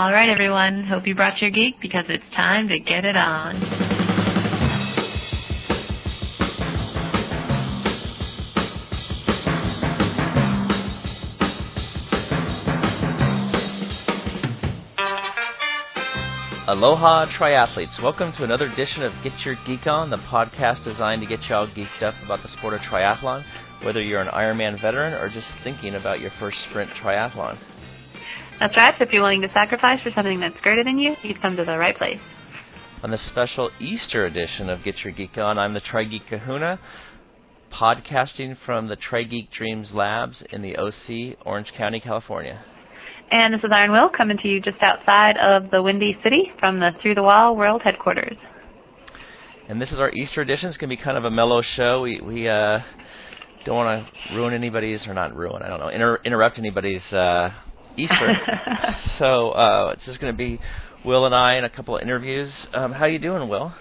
All right, everyone. Hope you brought your geek because it's time to get it on. Aloha triathletes. Welcome to another edition of Get Your Geek On, the podcast designed to get you all geeked up about the sport of triathlon, whether you're an Ironman veteran or just thinking about your first sprint triathlon. That's right. If you're willing to sacrifice for something that's greater than you, you've come to the right place. On this special Easter edition of Get Your Geek On, I'm the Tri Geek Kahuna, podcasting from the Tri Geek Dreams Labs in the OC, Orange County, California. And this is Iron Wil coming to you just outside of the Windy City from the Through the Wall World headquarters. And this is our Easter edition. It's going to be kind of a mellow show. We we uh, don't want to ruin anybody's or not ruin. I don't know inter- interrupt anybody's uh, Easter. so uh, it's just going to be Wil and I and a couple of interviews. Um, how you doing, Wil?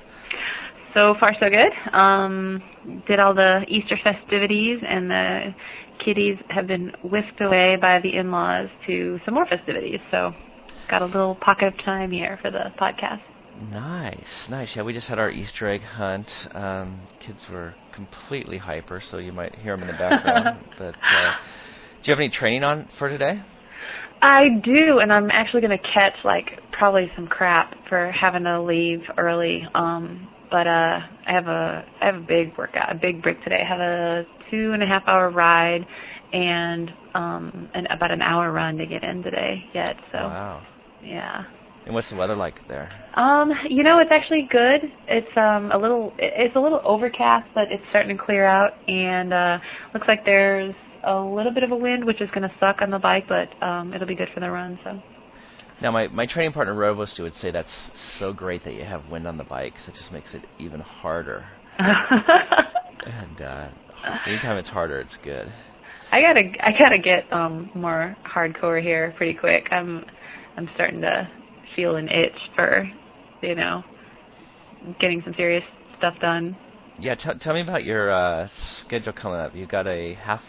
So far, so good. Um, did all the Easter festivities and the kiddies have been whisked away by the in-laws to some more festivities. So got a little pocket of time here for the podcast. Nice, nice. Yeah, we just had our Easter egg hunt. Um, kids were completely hyper, so you might hear them in the background. but uh, do you have any training on for today? I do, and I'm actually going to catch like probably some crap for having to leave early. Um, but uh, I have a I have a big workout, a big break today. I have a two and a half hour ride and um and about an hour run to get in today yet. So wow. yeah. And what's the weather like there? Um, you know, it's actually good. It's um a little it's a little overcast, but it's starting to clear out and uh looks like there's a little bit of a wind which is going to suck on the bike, but um it'll be good for the run, so now, my, my training partner Robostu would say that's so great that you have wind on the bike, because it just makes it even harder. and uh, anytime it's harder, it's good. I gotta I gotta get um more hardcore here pretty quick. I'm I'm starting to feel an itch for you know getting some serious stuff done. Yeah, t- tell me about your uh, schedule coming up. You got a half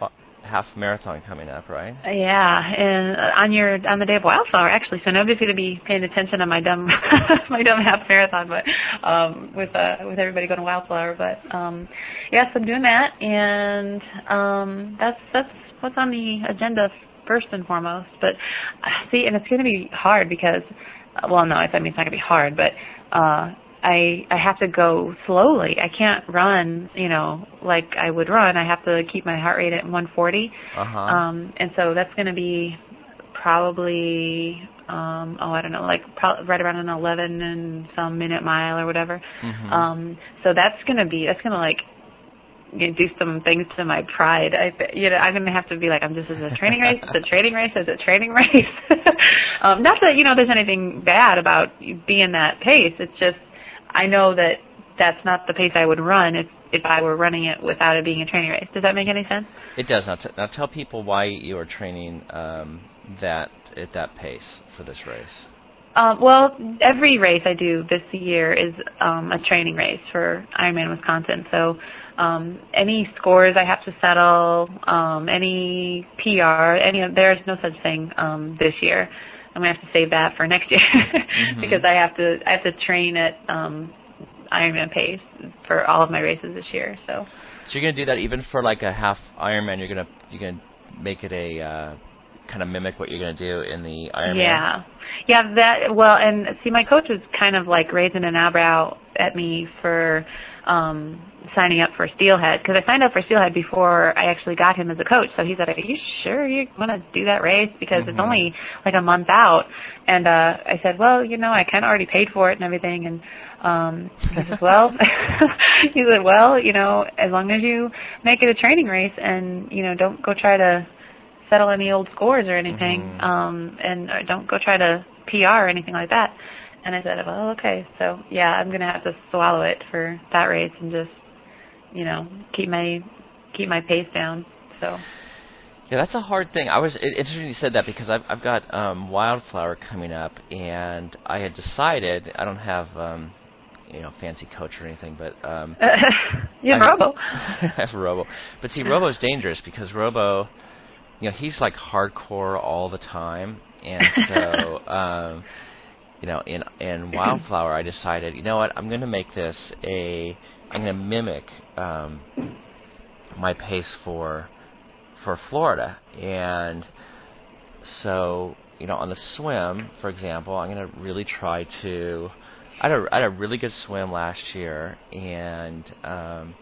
half marathon coming up, right? Yeah, and on your on the day of Wildflower, actually. So nobody's going to be paying attention on my dumb my dumb half marathon, but um, with uh, with everybody going to Wildflower. But um, yes, I'm doing that, and um, that's that's what's on the agenda first and foremost. But uh, see, and it's going to be hard because, well, no, I mean it's not going to be hard, but. uh I I have to go slowly. I can't run, you know, like I would run. I have to keep my heart rate at 140. Uh-huh. Um and so that's going to be probably um oh I don't know, like pro- right around an 11 and some minute mile or whatever. Mm-hmm. Um so that's going to be that's going to like do some things to my pride. I, you know, I'm gonna have to be like, I'm just as a training race. It's a training race. It's a training race. um, not that you know there's anything bad about being that pace. It's just I know that that's not the pace I would run if if I were running it without it being a training race. Does that make any sense? It does. Now, t- now tell people why you are training um, that at that pace for this race. Um, well, every race I do this year is um, a training race for Ironman Wisconsin. So um, any scores I have to settle, um, any PR, any there's no such thing um, this year. I'm gonna have to save that for next year mm-hmm. because I have to I have to train at um Ironman pace for all of my races this year. So. So you're gonna do that even for like a half Ironman. You're gonna you're gonna make it a uh, kind of mimic what you're gonna do in the Ironman. Yeah, yeah. That well, and see, my coach was kind of like raising an eyebrow at me for um signing up for Steelhead because I signed up for Steelhead before I actually got him as a coach. So he said, "Are you sure you want to do that race? Because mm-hmm. it's only like a month out." And uh I said, "Well, you know, I kind of already paid for it and everything." And um he says, "Well," he said, "Well, you know, as long as you make it a training race and you know don't go try to settle any old scores or anything, mm-hmm. um, and don't go try to PR or anything like that." And I said, well, okay. So yeah, I'm gonna have to swallow it for that race and just you know keep my keep my pace down. So. Yeah, that's a hard thing. I was it, interesting you said that because I've I've got um, wildflower coming up, and I had decided I don't have um, you know fancy coach or anything, but um, you have Robo. I have Robo, but see, Robo's dangerous because Robo, you know, he's like hardcore all the time, and so um, you know, in in Wildflower, I decided, you know what, I'm going to make this a, I'm going to mimic um, my pace for for Florida, and so you know, on the swim, for example, I'm going to really try to. I had, a, I had a really good swim last year, and um,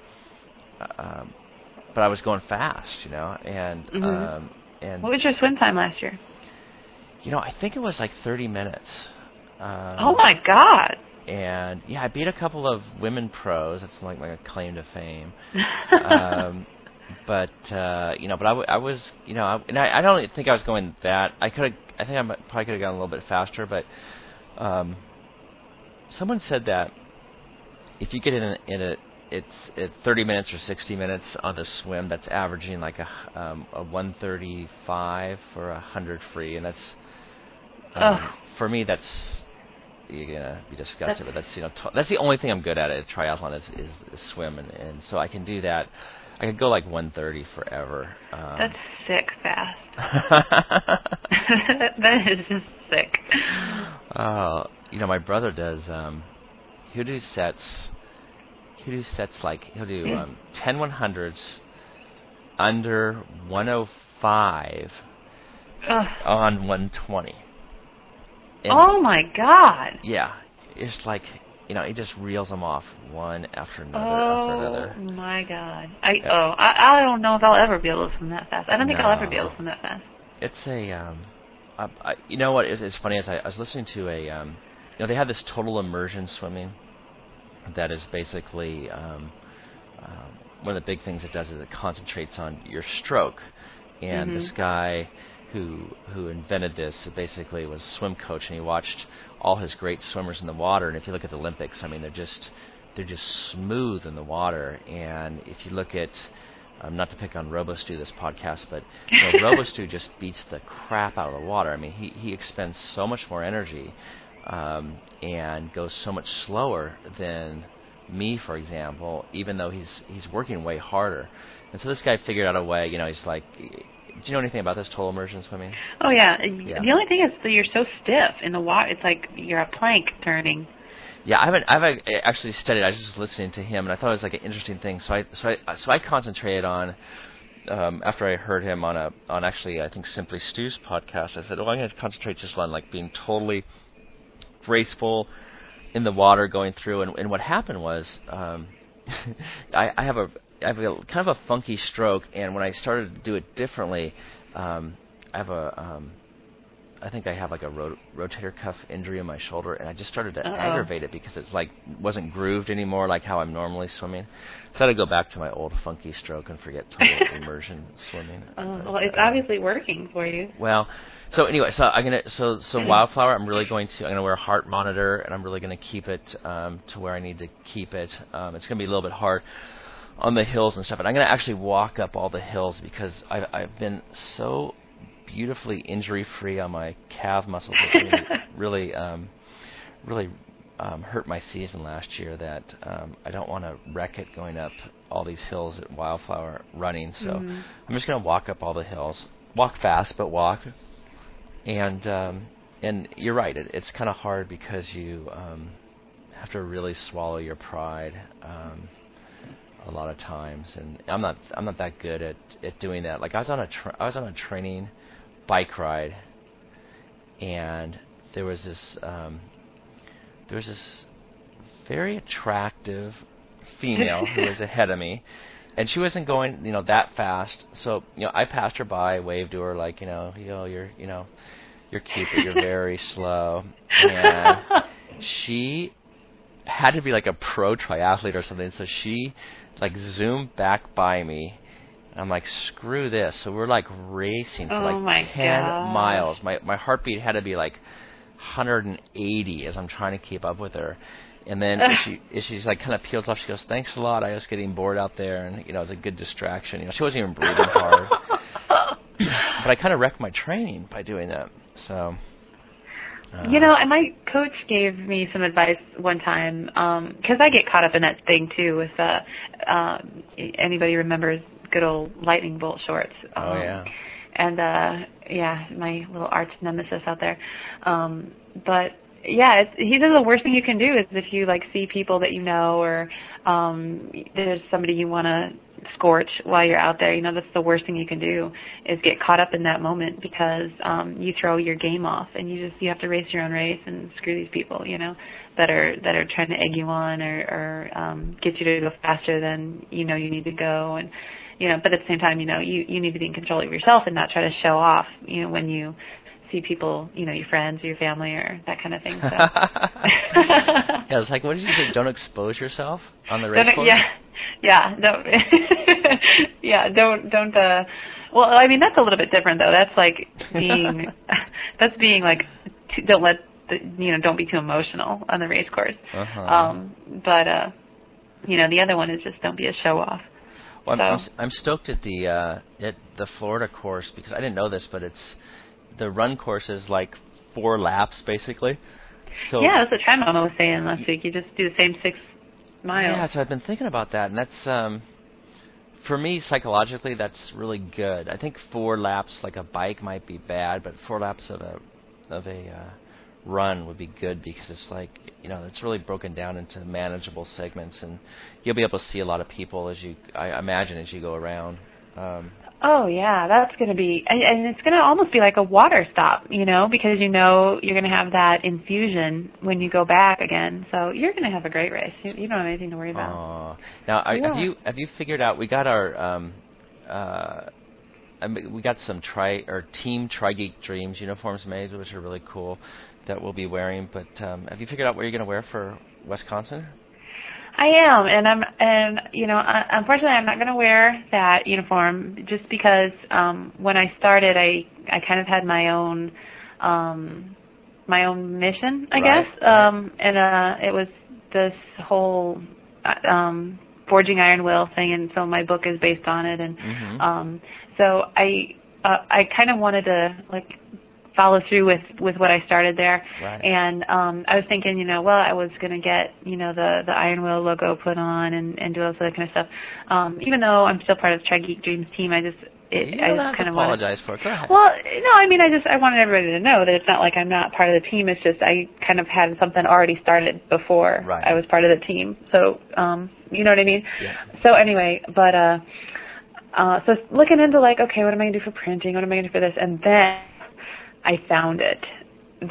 um, but I was going fast, you know, and Mhm. um, and What was your swim time last year? you know, I think it was like 30 minutes. Um, oh my God. And yeah, I beat a couple of women pros. That's like my claim to fame. um, but uh, you know, but I, w- I was, you know, I, and I, I don't think I was going that. I could have, I think I probably could have gone a little bit faster, but um, someone said that if you get in a, in a it's at 30 minutes or 60 minutes on the swim, that's averaging like a um, a 135 for a 100 free, and that's um, Ugh. for me that's you're gonna be disgusted, but that's you know t- that's the only thing I'm good at at triathlon is, is, is swim, and, and so I can do that. I could go like 130 forever. Um, That's sick fast. that is just sick. Oh, you know, my brother does. Um, he'll do sets. He'll do sets like he'll do um, 10 100s under 105 Ugh. on 120. And Oh my God. yeah, it's like you know, he just reels them off one after another Oh after another. Oh my God. I Yeah. oh I I don't know if I'll ever be able to swim that fast. I don't think I'll ever be able to swim that fast. It's a um, I, I, you know what is, is funny as I, I was listening to a um, you know they have this total immersion swimming that is basically um, um, one of the big things it does is it concentrates on your stroke, and this Mhm. guy who who invented this basically was a swim coach and he watched all his great swimmers in the water and if you look at the Olympics, I mean they're just they're just smooth in the water and if you look at um, not to pick on Robostu this podcast, but you know, Robostu just beats the crap out of the water. I mean, he he expends so much more energy um, and goes so much slower than me, for example. Even though he's he's working way harder, and so this guy figured out a way. You know, he's like, do you know anything about this total immersion swimming? Oh yeah. Yeah. The only thing is that you're so stiff in the water. It's like you're a plank turning. Yeah, I haven't. I've ac- actually studied. I was just listening to him, and I thought it was like an interesting thing. So I, so I, so I concentrated on. Um, after I heard him on a, on actually I think Simply Stu's podcast, I said, "Oh, I'm going to concentrate just on like being totally graceful in the water going through." And, and what happened was, um, I, I have a I have a kind of a funky stroke, and when I started to do it differently, um, I have a um, I think I have like a ro- rotator cuff injury in my shoulder, and I just started to Uh-oh. aggravate it because it's like wasn't grooved anymore, like how I'm normally swimming. So I had to go back to my old funky stroke and forget total immersion swimming. Oh, well, it's uh, obviously working for you. well, so anyway, so I'm gonna so so wildflower. I'm really going to I'm gonna wear a heart monitor, and I'm really gonna keep it um, to where I need to keep it. Um, it's gonna be a little bit hard on the hills and stuff, and I'm gonna actually walk up all the hills because I've I've been so beautifully injury free on my calf muscles. Really really um, really um, hurt my season last year that um, I don't want to wreck it going up all these hills at Wildflower running. So Mhm. I'm just going to walk up all the hills, walk fast, but walk. And um, and you're right, it, it's kind of hard because you um, have to really swallow your pride um, a lot of times. And I'm not I'm not that good at, at doing that. Like I was on a tra- I was on a training bike ride, and there was this um, there was this very attractive female who was ahead of me, and she wasn't going, you know, that fast. So, you know, I passed her by, waved to her, like, you know, yo, you're, you know, you're cute, but you're very slow. And she had to be like a pro triathlete or something. So she, like, zoomed back by me. I'm like, screw this. So we're like racing for Oh like my 10 gosh. miles. My my heartbeat had to be like 180 as I'm trying to keep up with her. And then as she as she's like kind of peels off. She goes, "Thanks a lot. I was getting bored out there, and you know, it was a good distraction. You know, she wasn't even breathing hard, but I kind of wrecked my training by doing that. So, uh, You know, and my coach gave me some advice one time because I get caught up in that thing too. With uh, um, anybody remembers good old lightning bolt shorts? Oh um, yeah. and uh yeah, my little arch nemesis out there. Um, but yeah, it's, he says the worst thing you can do is if you like see people that you know or um there's somebody you want to scorch while you're out there. You know, that's the worst thing you can do is get caught up in that moment because um you throw your game off and you just you have to race your own race and screw these people, you know, that are that are trying to egg you on or or um get you to go faster than you know you need to go and you know, but at the same time, you know, you you need to be in control of yourself and not try to show off, you know, when you see people, you know, your friends or your family or that kind of thing. So. yeah, it's like, what did you say? Don't expose yourself on the race don't, course. Yeah, yeah, don't, yeah, don't, don't. uh Well, I mean, that's a little bit different though. That's like being, that's being like, don't let the, you know, don't be too emotional on the race course. Uh-huh. Um, but uh, you know, the other one is just don't be a show off. Well, so. I'm, I'm, I'm stoked at the uh, at the Florida course because I didn't know this, but it's the run course is like four laps basically. So yeah, that's what Tri Mama was saying last week. You just do the same six miles. Yeah, so I've been thinking about that, and that's um, for me psychologically that's really good. I think four laps like a bike might be bad, but four laps of a of a uh, run would be good because it's like you know it's really broken down into manageable segments, and you'll be able to see a lot of people as you I imagine as you go around. Um, Oh yeah, that's going to be, and, and it's going to almost be like a water stop, you know, because you know you're going to have that infusion when you go back again. So you're going to have a great race. You, you don't have anything to worry about. Now, are, have you have you figured out? We got our um, uh, I mean, we got some tri or team Tri Geek Dreams uniforms made, which are really cool that we'll be wearing. But um, have you figured out what you're going to wear for Wisconsin? I am, and I'm, and you know, unfortunately, I'm not going to wear that uniform just because um, when I started, I I kind of had my own um, my own mission, I Right, guess, um, and uh, it was this whole uh, um, forging iron will thing, and so my book is based on it, and Mhm. um, so I uh, I kind of wanted to like follow through with with what I started there. Right. And um I was thinking, you know, well, I was going to get, you know, the the Iron Wil logo put on and and do all that kind of stuff. Um even though I'm still part of the Tri Geek Dreams team, I just it, you I just kind of wanted apologize for it. Go ahead. well, no, I mean, I just I wanted everybody to know that it's not like I'm not part of the team. It's just I kind of had something already started before Right. I was part of the team. So, um, you know what I mean? Yeah. So anyway, but uh, uh, so looking into like, okay, what am I gonna do for printing? What am I gonna do for this? And then I found it.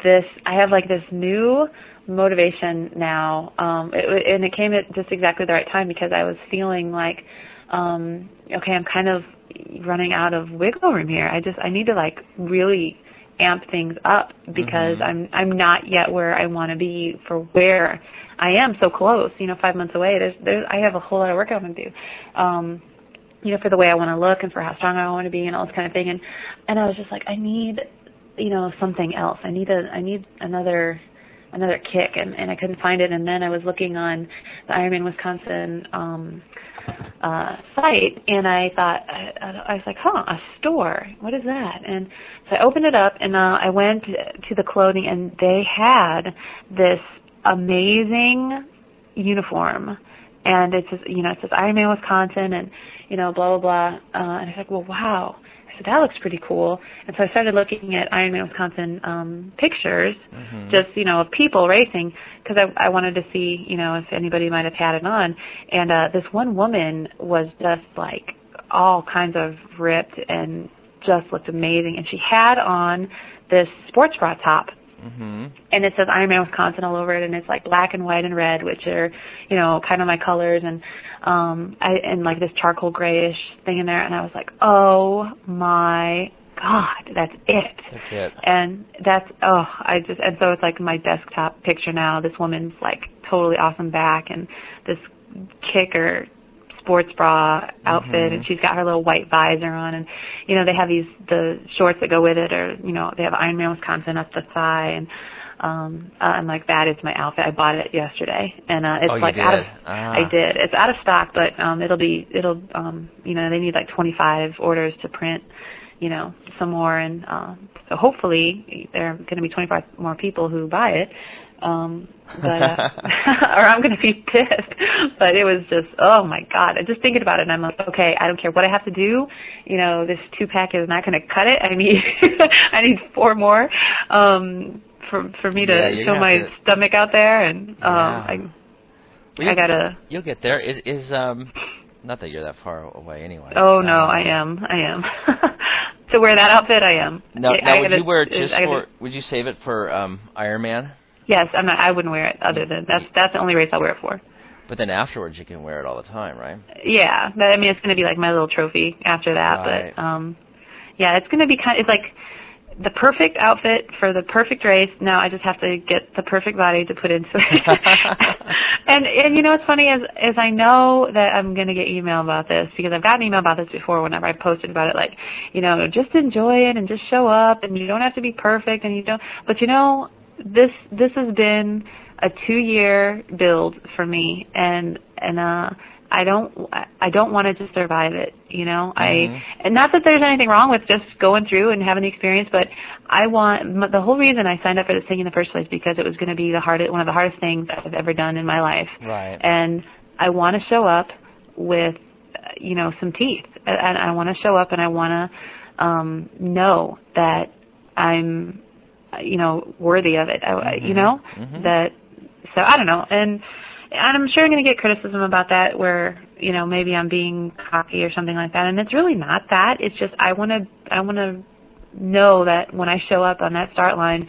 This I have like this new motivation now, um, it, and it came at just exactly the right time because I was feeling like, um, okay, I'm kind of running out of wiggle room here. I just I need to like really amp things up because Mhm. I'm I'm not yet where I want to be for where I am so close. You know, five months away. There's there's I have a whole lot of work I want to do. Um, you know, for the way I want to look and for how strong I want to be and all this kind of thing. And and I was just like, I need, you know, something else. I need a I need another another kick and, and I couldn't find it and then I was looking on the Ironman Wisconsin um uh site and I thought I, I was like, huh, a store. What is that? And so I opened it up and uh I went to the clothing and they had this amazing uniform and it says you know it says Ironman Wisconsin and you know blah blah blah uh and I was like well wow said that looks pretty cool. And so I started looking at Ironman Wisconsin um pictures Mhm. just you know of people racing because I I wanted to see you know if anybody might have had it on. And uh this one woman was just like all kinds of ripped and just looked amazing. And she had on this sports bra top Mhm. and it says Ironman Wisconsin all over it, and it's like black and white and red, which are, you know, kind of my colors, and um, I and like this charcoal grayish thing in there, and I was like, oh my god, that's it. That's it. And that's oh, I just and so it's like my desktop picture now. This woman's like totally awesome back, and this kicker sports bra outfit Mhm. and she's got her little white visor on and you know they have these the shorts that go with it or you know they have Ironman Wisconsin up the thigh and um uh, I'm like that is my outfit I bought it yesterday and uh it's Oh, like out of? Ah. I did it's out of stock but um it'll be it'll um you know they need like 25 orders to print you know some more and um so hopefully there are going to be 25 more people who buy it Um, but uh, or I'm going to be pissed. But it was just, oh my god! I just thinking about it, and I'm like, okay, I don't care what I have to do. You know, this two pack is not going to cut it. I need, I need four more. Um, for for me to Yeah, show my to- stomach out there, and um, Yeah. I Well, I gotta. You'll get there. Is, is um, not that you're that far away anyway. Oh no, Um, I am. I am. to wear that outfit, I am. Now, I- now I would gotta- you wear it just I gotta- for? Would you save it for um, Iron Man? Yes, I'm not. I wouldn't wear it other than that's that's the only race I'll wear it for. But then afterwards, you can wear it all the time, right? Yeah, but, I mean it's going to be like my little trophy after that. Right. But um, yeah, it's going to be kind. Of, It's like the perfect outfit for the perfect race. Now I just have to get the perfect body to put into it. and and you know what's funny is is I know that I'm going to get email about this because I've gotten email about this before. Whenever I posted about it, like you know, just enjoy it and just show up, and you don't have to be perfect, and you don't. But you know, this this has been a two year build for me and and uh I don't I don't want to just survive it, you know. Mhm. I and not that there's anything wrong with just going through and having the experience, but I want the whole reason I signed up for this thing in the first place because it was going to be the hardest one of the hardest things I've ever done in my life. Right. And I want to show up with you know some teeth. And I want to show up and I want to um know that I'm you know worthy of it. I, you know Mhm. that so I don't know. And and I'm sure I'm going to get criticism about that where you know maybe I'm being cocky or something like that. And it's really not that. It's just I want to I want to know that when I show up on that start line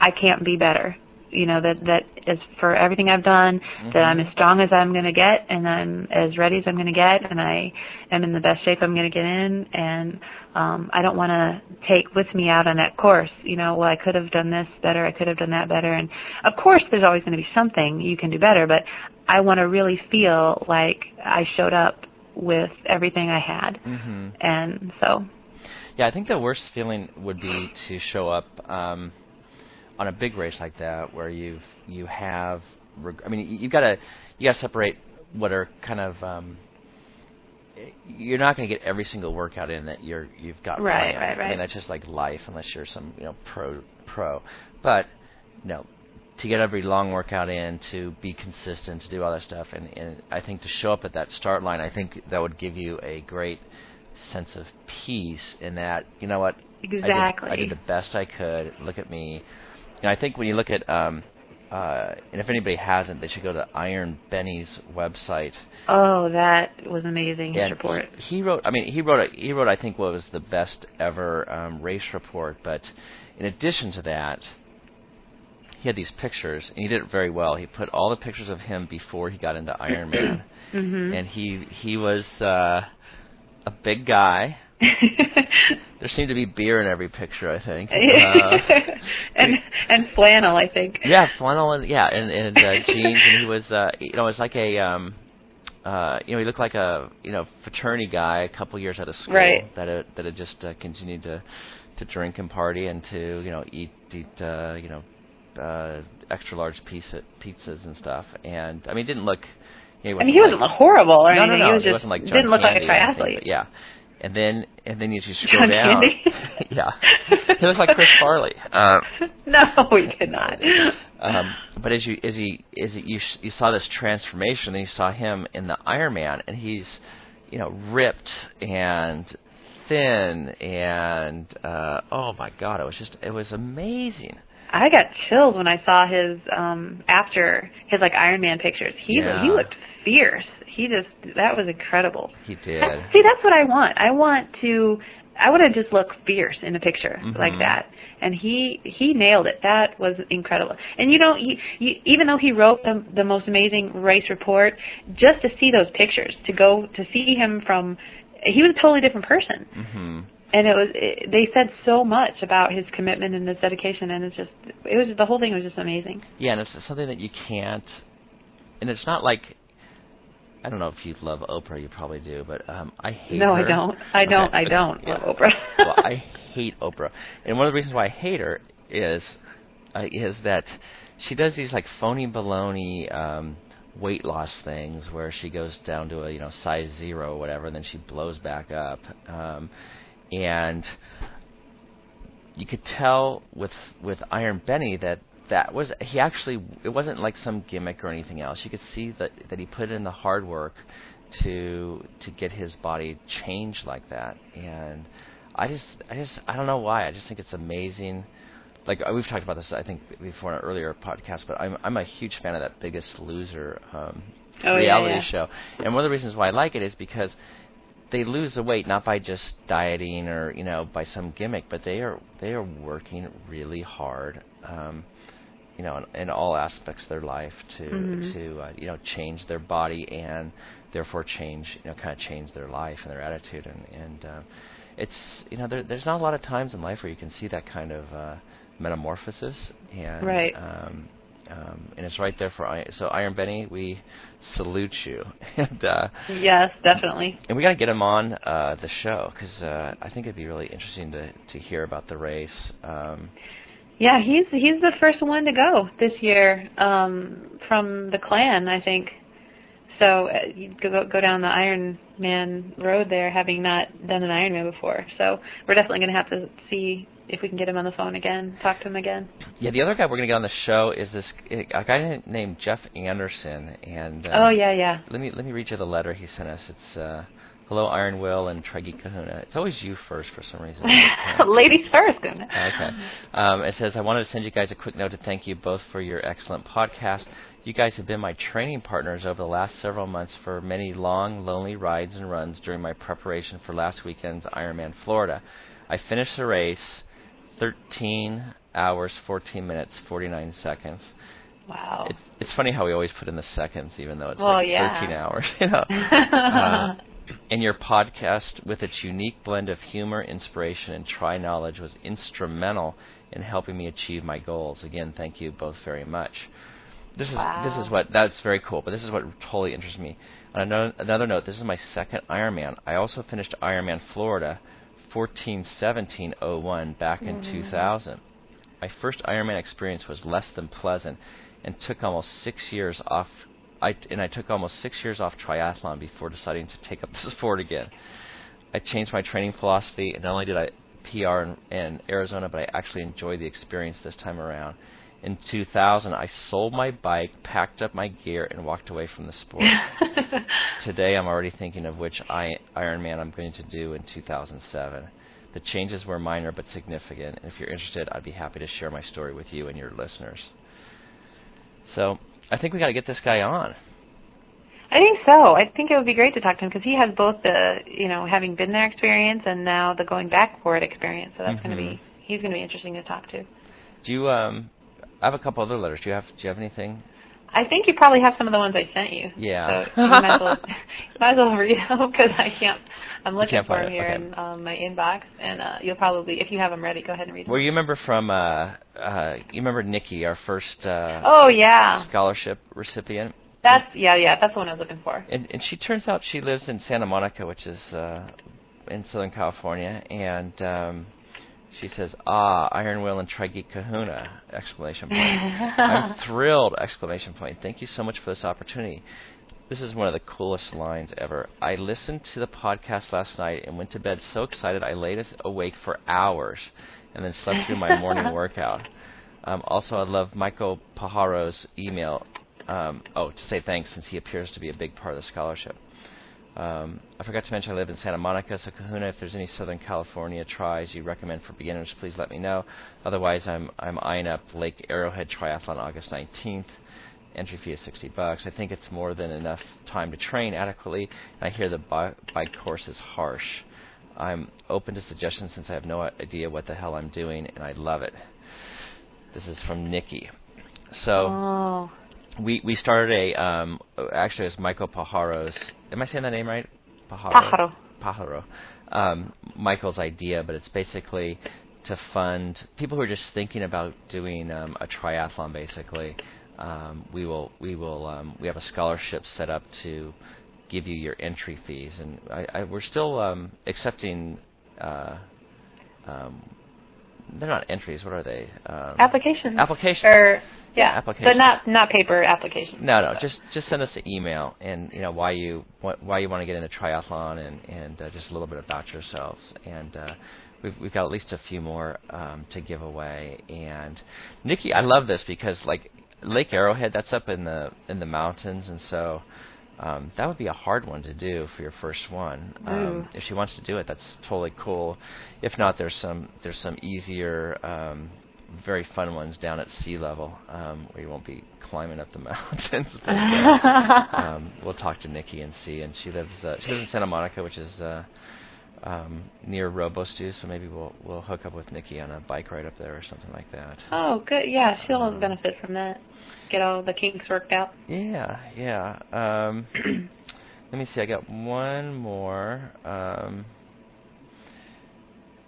I can't be better you know that that is for everything I've done that I'm as strong as I'm going to get and I'm as ready as I'm going to get and I am in the best shape I'm going to get in and um I don't want to take with me out on that course you know well I could have done this better I could have done that better and of course there's always going to be something you can do better but I want to really feel like I showed up with everything I had. Hmm and so. Yeah, I think the worst feeling would be to show up um, on a big race like that, where you've you have. Reg- I mean, you've gotta you gotta separate what are kind of. Um, you're not going to get every single workout in that you're you've got Right, planned. right, I mean, that's just like life, unless you're some you know pro pro. But you know, to get every long workout in, to be consistent, to do all that stuff, and, and I think to show up at that start line, I think that would give you a great sense of peace in that you know what I did- exactly I did, the best I could. Look at me. And I think when you look at, um, uh, and if anybody hasn't, they should go to Iron Benny's website. oh that was amazing his and report he, wrote. I mean, he wrote. A, he wrote. I think what was the best ever um, race report. But in addition to that, he had these pictures, and he did it very well. He put all the pictures of him before he got into Ironman, mhm and he he was uh, a big guy. There seemed to be beer in every picture. I think. Uh, and and flannel, I think. Yeah, flannel and yeah, and and uh, jeans, and he was uh, you know it was like a um, uh, you know he looked like a you know fraternity guy a couple years out of school Right. that had, that had just uh, continued to to drink and party and to you know eat eat uh, you know uh, extra large pizza pizzas and stuff, and I mean it didn't look. You know, I mean, he wasn't like, horrible or no, anything. no, no, he was it just wasn't like John didn't look like a anything, triathlete. but yeah, and then and then as you scroll John down, yeah, he looked like Chris Farley. Uh, no, he did not. um, but as you as he as he, you you saw this transformation, then you saw him in the Iron Man, and he's you know ripped and thin and uh, oh my god, it was just it was amazing. I got chills when I saw his um after his like Iron Man pictures. He Yeah. he looked fierce. He just that was incredible. He did. See, that's what I want. I want to I want to just look fierce in a picture like Mhm. that. And he he nailed it. That was incredible. And you know, you, you, even though he wrote the, the most amazing race report, just to see those pictures, to go to see him from, he was a totally different person. hmm And it was it, they said so much about his commitment and his dedication, and it's just it was the whole thing was just amazing. Yeah, and it's something that you can't, and it's not like. I don't know if you love Oprah. You probably do, but um, I hate no, her. I don't. I don't. Okay, I don't yeah. love Oprah. well, I hate Oprah, and one of the reasons why I hate her is uh, is that she does these like phony baloney um, weight loss things where she goes down to a you know size zero or whatever, and then she blows back up, um, and you could tell with with Iron Benny that that was he actually it wasn't like some gimmick or anything else. You could see that that he put in the hard work to to get his body changed like that, and I just I just I don't know why. I just think it's amazing. Like uh, we've talked about this, I think before in an earlier podcast, but I'm I'm a huge fan of that Biggest Loser um, Oh, yeah, reality yeah. show, and one of the reasons why I like it is because they lose the weight not by just dieting or you know by some gimmick, but they are they are working really hard, um, you know, in, in all aspects of their life to Mhm. to uh, you know change their body and therefore change you know kind of change their life and their attitude and and uh, it's you know there, there's not a lot of times in life where you can see that kind of uh, metamorphosis and Right. um, um, and it's right there for I- so Iron Benny we salute you and uh, Yes, definitely. and we got to get him on uh, the show because uh, I think it'd be really interesting to to hear about the race. Um, Yeah, he's he's the first one to go this year um, from the clan, I think. So uh, you go go down the Iron Man road there, having not done an Iron Man before. So we're definitely going to have to see if we can get him on the phone again, talk to him again. yeah, the other guy we're gonna get on the show is this a guy named Jeff Anderson, and uh, oh yeah, yeah. let me let me read you the letter he sent us. It's uh, hello Iron Wil and Tri Geek Kahuna. It's always you first for some reason. Ladies first, Guna. Okay. Um, it says, I wanted to send you guys a quick note to thank you both for your excellent podcast. You guys have been my training partners over the last several months for many long, lonely rides and runs during my preparation for last weekend's Ironman Florida. I finished the race 13 hours, 14 minutes, 49 seconds. Wow. It's, it's funny how we always put in the seconds, even though it's Well, like yeah. 13 hours. You know. Uh, and your podcast, with its unique blend of humor, inspiration, and tri knowledge, was instrumental in helping me achieve my goals. Again, thank you both very much. This is this is what that's very cool, but this is what totally interests me. On another, another note, this is my second Ironman. I also finished Ironman Florida, 141701 back in mm-hmm. 2000. My first Ironman experience was less than pleasant, and took almost six years off. I and I took almost six years off triathlon before deciding to take up the sport again. I changed my training philosophy, and not only did I PR in, in Arizona, but I actually enjoyed the experience this time around. In 2000, I sold my bike, packed up my gear, and walked away from the sport. Today, I'm already thinking of which I, Ironman I'm going to do in 2007. The changes were minor but significant, and if you're interested, I'd be happy to share my story with you and your listeners. So, I think we got to get this guy on. I think so. I think it would be great to talk to him because he has both the, you know, having been there experience and now the going back for it experience. So that's going to be, he's going to be interesting to talk to. Do you um? I have a couple other letters. Do you have Do you have anything? I think you probably have some of the ones I sent you. Yeah. So you might as well, you might as well read them because I can't. I'm looking for them here okay. in um, my inbox, and uh, you'll probably, if you have them ready, go ahead and read them. Well, you remember from uh, uh, you remember Nikki, our first uh, oh yeah, scholarship recipient, that's yeah, yeah, that's the one I was looking for. and and she turns out she lives in Santa Monica, which is uh, in Southern California, and um, she says, "Ah, Iron Wil and Tri Geek Kahuna!" Exclamation point. I'm thrilled! Exclamation point. Thank you so much for this opportunity. This is one of the coolest lines ever. I listened to the podcast last night and went to bed so excited I laid awake for hours and then slept through my morning workout. Um, also, I love Michael Pajaro's email. Um, oh, to say thanks since he appears to be a big part of the scholarship. Um, I forgot to mention I live in Santa Monica, so Kahuna, if there's any Southern California tries you recommend for beginners, please let me know. Otherwise, I'm I'm eyeing up Lake Arrowhead Triathlon August 19th. Entry fee is 60 bucks. I think it's more than enough time to train adequately. I hear the bi- bike course is harsh. I'm open to suggestions since I have no idea what the hell I'm doing, and I love it. This is from Nikki. So oh, we we started a um actually it's Michael Pajaro's am I saying that name right? Pájaro. Pajaro. Um, Michael's idea, but it's basically to fund people who are just thinking about doing um, a triathlon. Basically, um, we will we will um, we have a scholarship set up to give you your entry fees, and I, I, we're still um, accepting. Uh, um, they're not entries. What are they? Um, applications. Applications. Or yeah, applications. but not not paper applications. No, no, just just send us an email and you know why you why you want to get into triathlon and and uh, just a little bit about yourselves and uh, we've we've got at least a few more um, to give away. And Nikki, I love this because like Lake Arrowhead, that's up in the in the mountains, and so um, that would be a hard one to do for your first one. Um, if she wants to do it, that's totally cool. If not, there's some there's some easier, um, very fun ones down at sea level um, where you won't be climbing up the mountains. but, uh, um, we'll talk to Nikki and see. And she lives uh, she lives in Santa Monica, which is uh, um, near Robostu, so maybe we'll we'll hook up with Nikki on a bike ride up there or something like that. Oh, good. Yeah, she'll benefit from that. Get all the kinks worked out. Yeah, yeah. Um, let me see. I got one more. Um,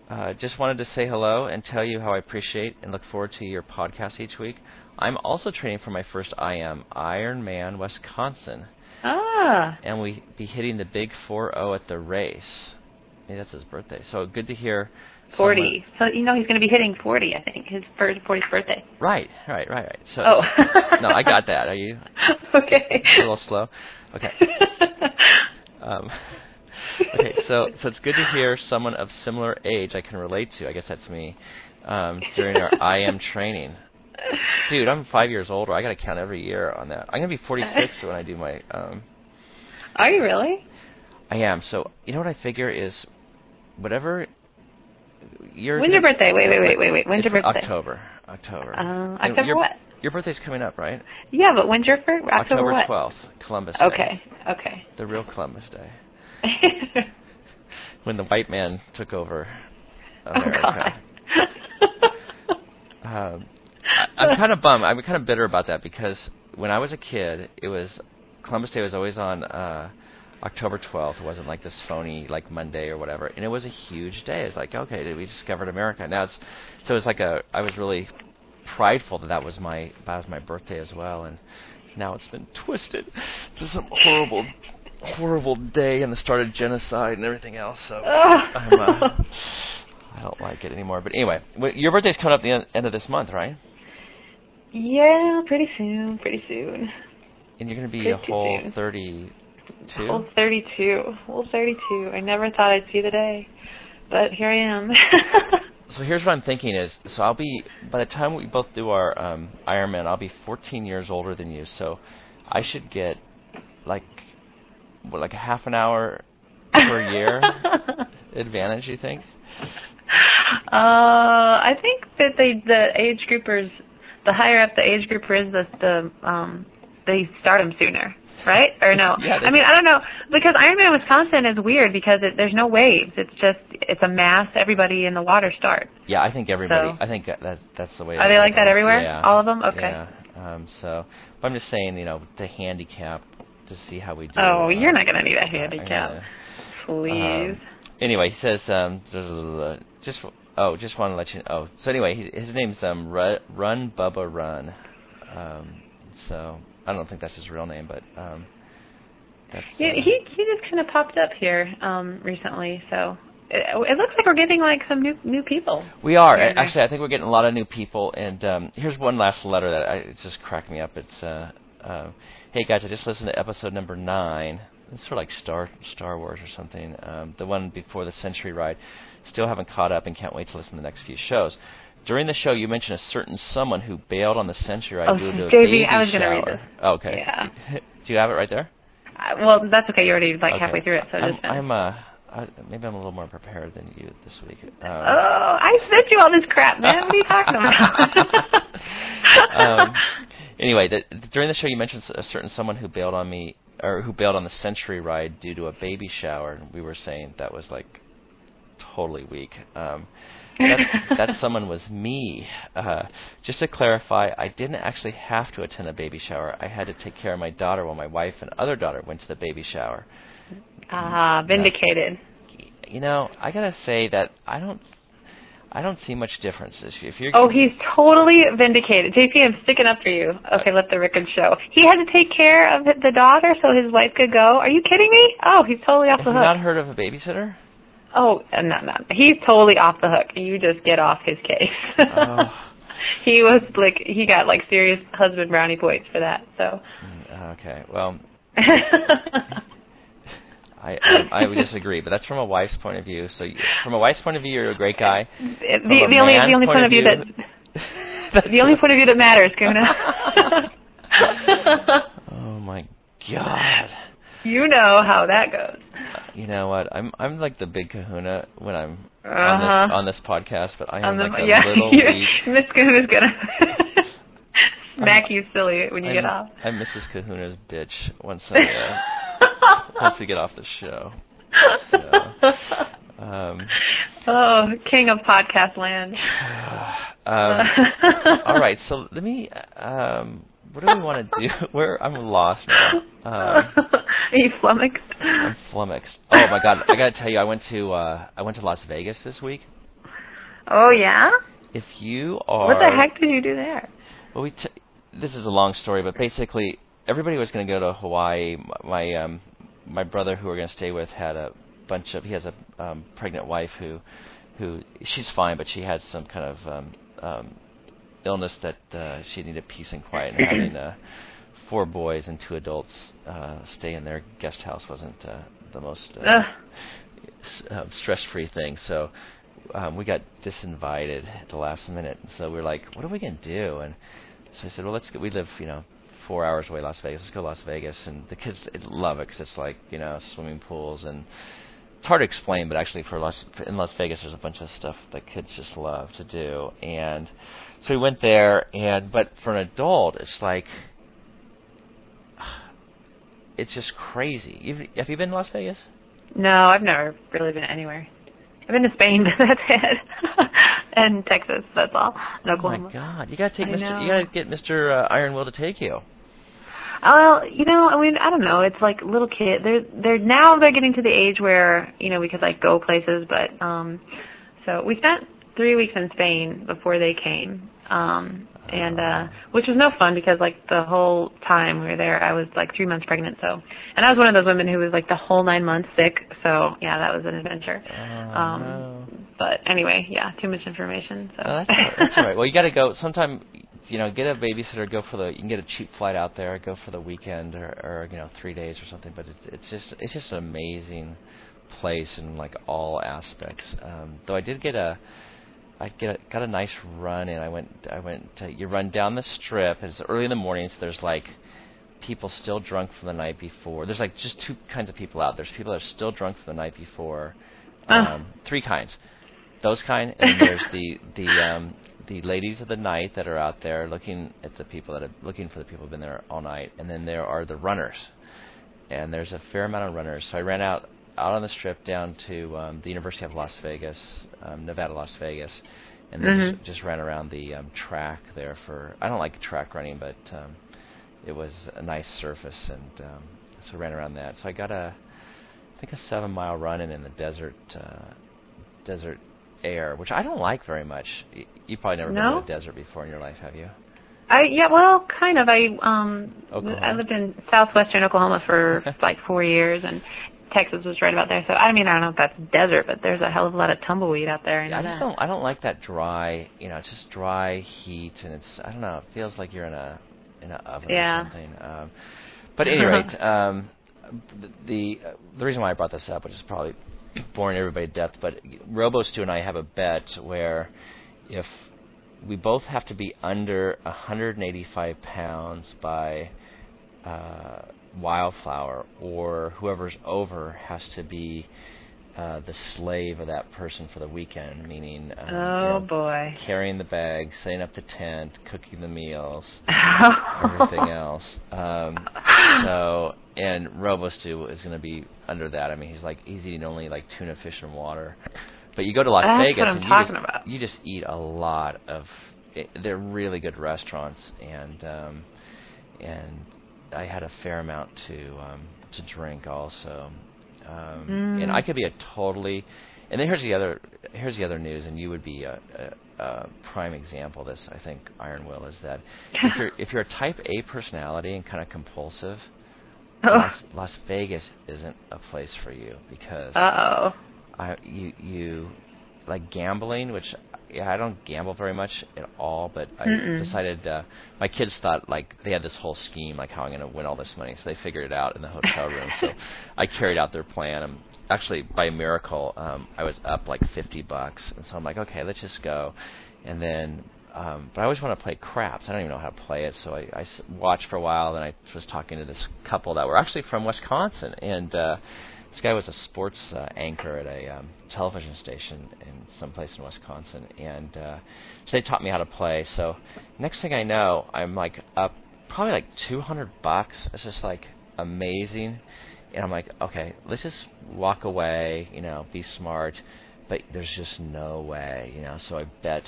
uh, just wanted to say hello and tell you how I appreciate and look forward to your podcast each week. I'm also training for my first IM, Ironman Wisconsin. Ah. And we be hitting the big 4-0 at the race. Maybe that's his birthday. So good to hear. 40. So you know he's going to be hitting 40, I think, his first 40th birthday. Right, right, right, right. So Oh. no, I got that. Are you okay. a little slow? Okay. Um, okay, so so it's good to hear someone of similar age I can relate to. I guess that's me. Um, during our IM training, dude, I'm five years older. I got to count every year on that. I'm gonna be 46 when I do my. Um, Are you really? I am. So you know what I figure is, whatever. You're When's your birthday? Wait, wait, wait, wait, wait. When's your birthday? October. October. Uh, October your, what? Your birthday's coming up, right? Yeah, but when's your first? October, what? 12th, Columbus Day. Okay, okay. The real Columbus Day. when the white man took over oh America. Um, I, I'm kind of bummed. I'm kind of bitter about that because when I was a kid, it was Columbus Day was always on uh, October 12th. It wasn't like this phony like Monday or whatever, and it was a huge day. It's like okay, we discovered America. Now it's so it's like a. I was really prideful that that was my that was my birthday as well, and now it's been twisted to some horrible horrible day and the start of genocide and everything else. So I'm, uh, I don't like it anymore. But anyway, your birthday's coming up the en- end of this month, right? yeah, pretty soon, pretty soon. And you're going to be a whole soon. 32. Whole 32. Whole 32. I never thought I'd see the day, but here I am. So here's what I'm thinking is, so I'll be by the time we both do our um, Ironman, I'll be 14 years older than you. So I should get like what, like a half an hour per year advantage. You think? Uh, I think that they the age groupers, the higher up the age grouper is, the the um they start them sooner, right? Or no? Yeah, I mean, I don't know because Ironman Wisconsin is weird because it, there's no waves. It's just it's a mass. Everybody in the water starts. Yeah, I think everybody. So- I think that that's, that's the way. Are they like that everywhere? Yeah. All of them? Okay. Yeah. Um, so, but I'm just saying, you know, to handicap to see how we do. Oh, uh, you're not gonna need a handicap, please. Um, anyway, he says um, just oh, just want to let you know. Oh, so anyway, he, his name's um Run, Run Bubba Run. Um, so I don't think that's his real name, but um, that's. Yeah, uh, he he just kind of popped up here um recently, so it, it looks like we're getting like some new new people. We are actually. I think we're getting a lot of new people. And um, here's one last letter that I, it just cracked me up. It's uh, uh, hey guys, I just listened to episode number nine. It's sort of like Star Star Wars or something. Um, the one before the Century Ride. Still haven't caught up and can't wait to listen to the next few shows. During the show, you mentioned a certain someone who bailed on the Century Ride Oh, due to a JV, baby I was shower. read this. Oh, okay. Yeah. Do you have it right there? Uh, well, that's okay. You're already like Okay. halfway through it, so I'm, just. I'm uh, I, maybe I'm a little more prepared than you this week. Um, Oh, I sent you all this crap, man. What are you talking about? um, anyway, the, during the show, you mentioned a certain someone who bailed on me, or who bailed on the Century ride due to a baby shower. And we were saying that was like totally weak. Um, that, that someone was me. Uh, just to clarify, I didn't actually have to attend a baby shower. I had to take care of my daughter while my wife and other daughter went to the baby shower. Ah, vindicated. You know, I gotta say that I don't, I don't see much difference. If you're, Oh, he's totally vindicated. JP, I'm sticking up for you. Okay, let the record show. He had to take care of the daughter so his wife could go. Are you kidding me? Oh, he's totally off have the hook. not heard of a babysitter? Oh, uh, no, no. He's totally off the hook. You just get off his case. Oh. he was like, he got like serious husband brownie points for that. So. Mm, Okay, well, I, I I would disagree, but that's from a wife's point of view. So you, from a wife's point of view, you're a great guy. The, From a the only the only point, of view, that That's the only point of view that matters, Kuna. Oh my god. you know how that goes. You know what? I'm I'm like the big kahuna when I'm on Uh-huh. this on this podcast, but I am the- like a yeah, little weak. Miss Kahuna's gonna smack you silly when you get I'm, off. I'm Mrs. Kahuna's bitch once I uh, once we get off the show. So, um, oh, king of podcast land. um, all right, so let me. Um, what do we want to do? Where I'm lost now. Um, Are you flummoxed? I'm flummoxed. Oh my god! I gotta tell you, I went to uh, I went to Las Vegas this week. Oh yeah. If you are What the heck did you do there? Well, we t- this is a long story, but basically everybody was going to go to Hawaii. My um, my brother, who we're going to stay with, had a bunch of. He has a um, pregnant wife who, who she's fine, but she had some kind of um, um, illness that uh, she needed peace and quiet, and having uh, four boys and two adults uh, stay in their guest house wasn't uh, the most uh, Ugh. s- um, stress-free thing. So um, we got disinvited at the last minute. So we were like, "What are we gonna do?" And so I said, "Well, let's go. We live, you know, four hours away, Las Vegas. Let's go to Las Vegas." And the kids love it because it's like, you know, swimming pools and it's hard to explain, but actually, for Las in Las Vegas, there's a bunch of stuff that kids just love to do. And so we went there, and but for an adult, it's like. It's just crazy. You've, have you been to Las Vegas? No, I've never really been anywhere. I've been to Spain, but that's it. and Texas, that's all. And Oh Oklahoma. my God! You gotta take I Mr. know. You gotta get Mr. Uh, Iron Wil to take you. Well, you know, I mean, I don't know. It's like little kid. They're they're now they're getting to the age where you know we could like go places, but um, so we spent three weeks in Spain before they came, um, and uh, which was no fun because like the whole time we were there, I was like three months pregnant. So, and I was one of those women who was like the whole nine months sick. So yeah, that was an adventure. Oh, um, no. But anyway, yeah, too much information. So Oh, that's, all right. that's all right. Well, you gotta go sometime. You know, get a babysitter. Go for the. You can get a cheap flight out there. Go for the weekend or, or you know three days or something. But it's it's just it's just an amazing place in like all aspects. Um, though I did get a. I get a, got a nice run in. I went I went to, you run down the strip. and It's early in the morning, so there's like people still drunk from the night before. There's like just two kinds of people out. There's people that are still drunk from the night before. Ah. Um, three kinds. Those kind, and there's the the um, the ladies of the night that are out there looking at the people that are looking for the people who've been there all night, and then there are the runners, and there's a fair amount of runners. So I ran out out on the strip down to um, the University of Las Vegas, um, Nevada, Las Vegas, and then Mhm. just, just ran around the um, track there for. I don't like track running, but um, it was a nice surface, and um, so ran around that. So I got a, I think a seven mile run in in the desert, uh, desert air, which I don't like very much. Y- You've probably never been No? to the desert before in your life, have you? I yeah, well, kind of. I um Oklahoma. I lived in southwestern Oklahoma for like four years, and Texas was right about there. So I mean, I don't know if that's desert, but there's a hell of a lot of tumbleweed out there. I, know I just that. don't. I don't like that dry. You know, it's just dry heat, and it's. I don't know. It feels like you're in a in an oven Yeah. or something. Um, but at any rate, um, the the reason why I brought this up, which is probably boring everybody to death, but Robostu and I have a bet where if we both have to be under 185 pounds by uh, Wildflower, or whoever's over has to be uh, the slave of that person for the weekend, meaning um, you Oh know, boy. carrying the bags, setting up the tent, cooking the meals, everything else. Um, so, and Robostu is going to be under that. I mean, he's like he's eating only like tuna, fish, and water. But you go to Las That's Vegas and you just, you just eat a lot of. It, they're really good restaurants, and um, and I had a fair amount to um, to drink also. Um, Mm. And I could be a totally. And then here's the other here's the other news, and you would be a, a, a prime example of this. I think Iron Wil is that if you're if you're a Type A personality and kind of compulsive, Las, Las Vegas isn't a place for you because oh. I, you you like gambling, which yeah, I don't gamble very much at all, but I Mm-mm. decided uh, my kids thought like they had this whole scheme, like how I'm going to win all this money, so they figured it out in the hotel room. so I carried out their plan. Um, actually, by a miracle, um, I was up like 50 bucks, and so I'm like, okay, let's just go. And then, um, but I always want to play craps. I don't even know how to play it, so I, I watched for a while. Then I was talking to this couple that were actually from Wisconsin, and. uh this guy was a sports uh, anchor at a um, television station in some place in Wisconsin, and uh, so they taught me how to play. So next thing I know, I'm like up probably like 200 bucks. It's just like amazing, and I'm like, okay, let's just walk away, you know, be smart. But there's just no way, you know. So I bet,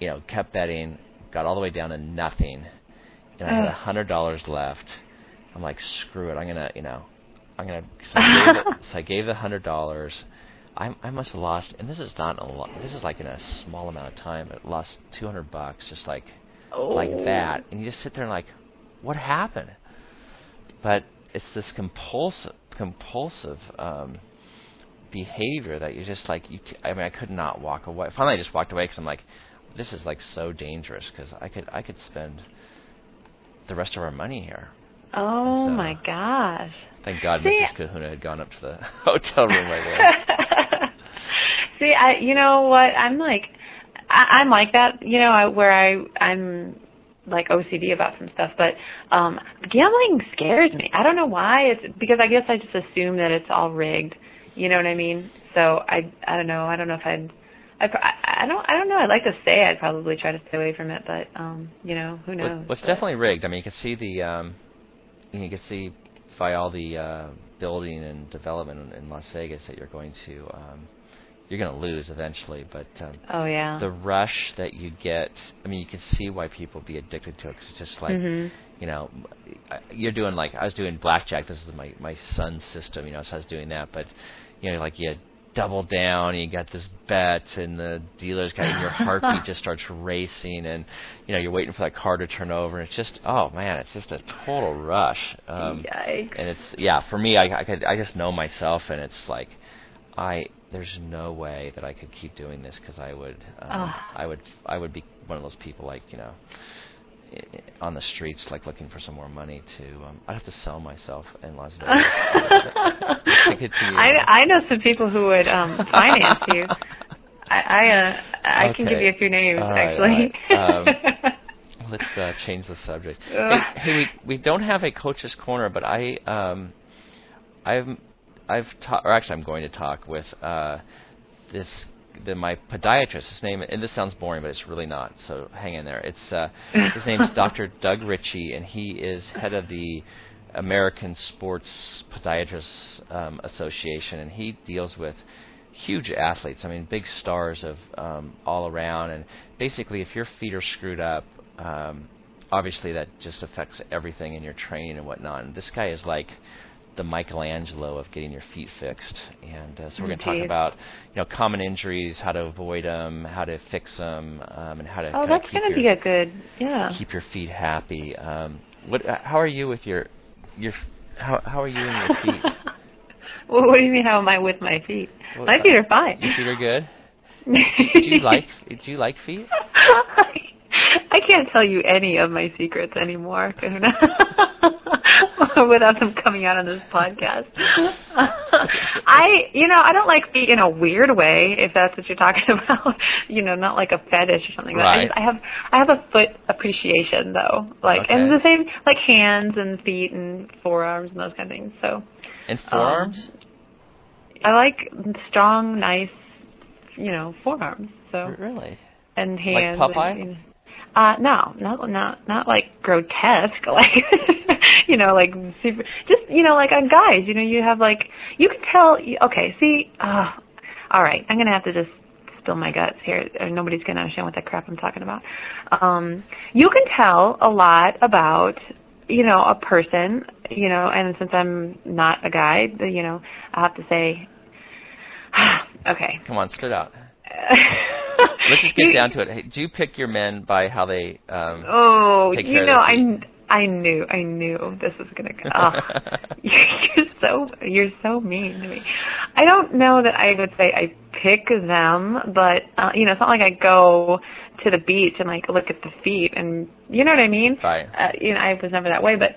you know, kept betting, got all the way down to nothing, and I had a hundred dollars left. I'm like, screw it, I'm gonna, you know, I'm gonna. So I gave, it, so I gave the hundred dollars. I I must have lost, and this is not a lot. This is like in a small amount of time. But lost two hundred bucks, just like like Oh. that, and you just sit there and like, what happened? But it's this compulsive compulsive um, behavior that you're just like. You, c- I mean, I could not walk away. Finally, I just walked away because I'm like, this is like so dangerous because I could I could spend the rest of our money here. Oh So- my gosh. Thank God See- Mrs. Kahuna had gone up to the hotel room right away. See, I you know what? I'm like I, I'm like that, you know, I, where I I'm like OCD about some stuff, but um gambling scares me. I don't know why. It's because I guess I just assume that it's all rigged. You know what I mean? So I I don't know. I don't know if I'd I, I don't I don't know. I'd like to say I'd probably try to stay away from it, but um, you know, who knows? Well, it's But- definitely rigged. I mean, you can see the um, you, can see by all the uh, building and development in, in Las Vegas that you're going to um, you're going to lose eventually. But um, Oh yeah. the rush that you get, I mean, you can see why people be addicted to it. Cause it's just like Mhm. you know, you're doing like I was doing blackjack. This is my my son's system, you know, so I was doing that. But you know, like you double down, and you got this bet, and the dealer's got and your heartbeat just starts racing, and you know, you're waiting for that card to turn over, and it's just oh man, it's just a total rush. Um, Yikes. and it's yeah, for me, I I, could, I just know myself, and it's like I there's no way that I could keep doing this because I would um, Ugh. I would I would be one of those people like you know on the streets like looking for some more money to um, I'd have to sell myself in Las Vegas to, to you. I I know some people who would um finance you. I I uh I can give you a few names All actually. all right. Let's uh, change the subject. Hey, hey, we we don't have a coach's corner, but I um I've I've ta- or actually I'm going to talk with uh this the my podiatrist. His name and this sounds boring, but it's really not. So hang in there. It's uh his name's Dr. Doug Richie, and he is head of the American Sports Podiatrists um, Association, and he deals with huge athletes. I mean, big stars of um, all around, and basically, if your feet are screwed up, um, obviously that just affects everything in your training and whatnot. And this guy is like the Michelangelo of getting your feet fixed. And uh, so we're going to talk about you know common injuries, how to avoid them, how to fix them, um, and how to oh, that's gonna be a good yeah. keep your feet happy. Um, what? uh, How are you with your your? How how are you in your feet? well, what do you mean? How am I with my feet? Well, my feet are fine. Your feet are good. Do you like do you like feet? I can't tell you any of my secrets anymore, Kahuna, without them coming out on this podcast. I, you know, I don't like feet in a weird way, if that's what you're talking about. you know, not like a fetish or something. But I, Right. just, I have, I have a foot appreciation though, like, and the same, like hands and feet and forearms and those kind of things. So And um, forearms? I like strong, nice, you know, forearms. So really? and hands. Like Popeye? And, you know, uh, no, not not not like grotesque, like you know, like super. Just you know, like on guys, you know, you have like you can tell. Okay, see, uh, all right, I'm gonna have to just spill my guts here. Nobody's gonna understand what the crap I'm talking about. Um, you can tell a lot about you know a person, you know, and since I'm not a guy, you know, I have to say, okay. Come on, spit out. Let's just get You- down to it. Hey, do you pick your men by how they um Oh, take you care of know, their I? I knew, I knew this was gonna go. Oh, you're so you're so mean to me. I don't know that I would say I pick them, but uh, you know, it's not like I go to the beach and like look at the feet and you know what I mean. Right. Uh, you know, I was never that way, but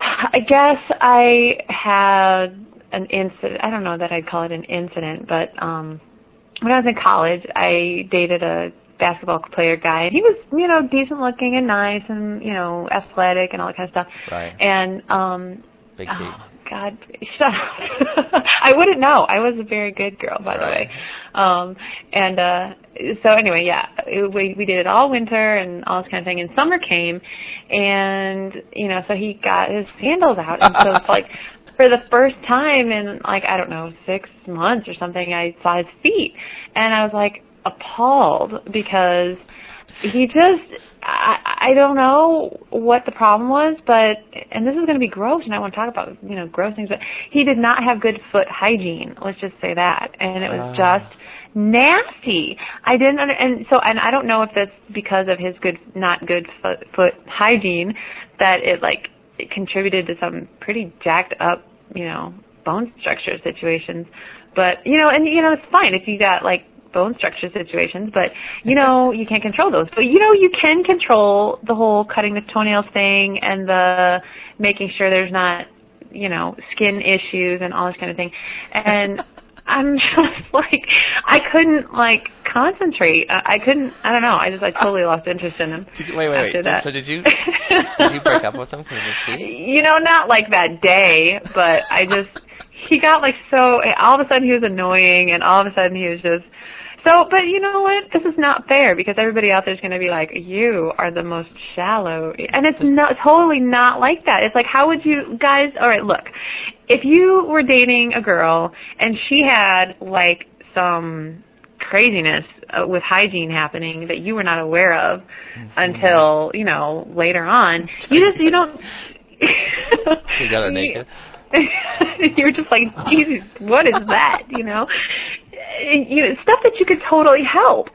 I guess I had an incident. I don't know that I'd call it an incident, but um when I was in college, I dated a basketball player guy and he was, you know, decent looking and nice and, you know, athletic and all that kind of stuff. Right. And um Big feet. Oh God, shut up. I wouldn't know. I was a very good girl, by the way. Um and uh so anyway, yeah, it, we we did it all winter and all this kind of thing. And summer came, and you know, so he got his sandals out, and so it's like for the first time in like I don't know six months or something, I saw his feet, and I was like appalled because he just I I don't know what the problem was, but and this is going to be gross, and I want to talk about you know gross things, but he did not have good foot hygiene. Let's just say that, and it was Ah. just nasty. I didn't under, and so and I don't know if that's because of his good not good foot, foot hygiene that it like it contributed to some pretty jacked up, you know, bone structure situations. But you know, and you know, it's fine if you got like bone structure situations, but you know, you can't control those. But you know, you can control the whole cutting the toenails thing and the making sure there's not, you know, skin issues and all this kind of thing. And I'm just like, I couldn't like concentrate. I, I couldn't. I don't know. I just I totally lost interest in him. Did you, wait, wait, after wait. that. So did you did you break up with him because of? You know, not like that day, but I just he got like so all of a sudden he was annoying and all of a sudden he was just so but you know what? This is not fair because everybody out there is gonna be like, You are the most shallow and it's not totally not like that. It's like how would you guys all right, look, if you were dating a girl and she had like some craziness uh, with hygiene happening that you were not aware of until you know later on you just you don't You got her naked? you're just like jesus what is that you know you know stuff that you could totally help.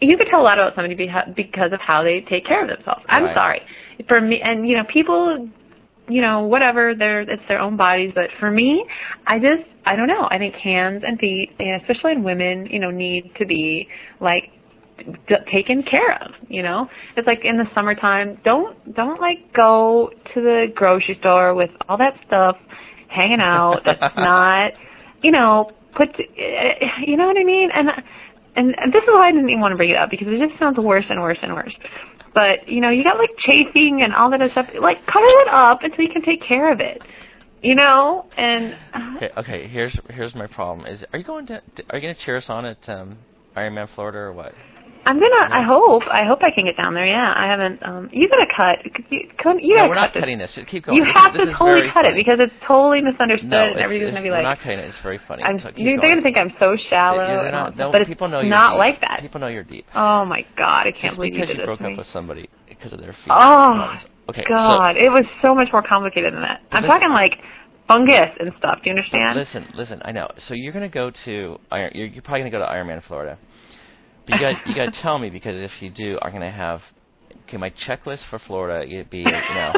You could tell a lot about somebody because of how they take care of themselves. I'm Right. sorry. For me and you know people you know whatever they're it's their own bodies but for me i just i don't know. I think hands and feet and especially in women you know need to be like d- taken care of you know? It's like in the summertime don't don't like go to the grocery store with all that stuff hanging out that's not you know put uh, you know what i mean and and and this is why i didn't even want to bring it up because it just sounds worse and worse and worse but you know you got like chafing and all that other stuff like cover it up until you can take care of it you know and uh, Okay, okay. Here's here's my problem. Is are you going to are you going to cheer us on at um, Ironman Florida or what? I'm gonna. I hope. I hope I can get down there. Yeah, I haven't. Um, you gotta cut. You, come- you no, we're cut not this. cutting this. Keep going. You This have is, to totally cut funny. it because it's totally misunderstood, no, and it's, everybody's it's, gonna be we're like, not cutting it. It's very funny. I'm, so they're going. gonna think I'm so shallow, Yeah, not, no, but people know you're not deep. like that. People know you're deep. Oh my god, I can't Just believe because you you broke this up with somebody because of their feet. Oh okay, God, it was so much more complicated than that. I'm listen- talking like fungus and stuff. Do you understand? listen, listen. I know. So you're gonna go to Iron. You're, you're probably gonna go to Ironman Florida. You got you got to tell me because if you do, I'm gonna have. Okay, my checklist for Florida. It'd be you know.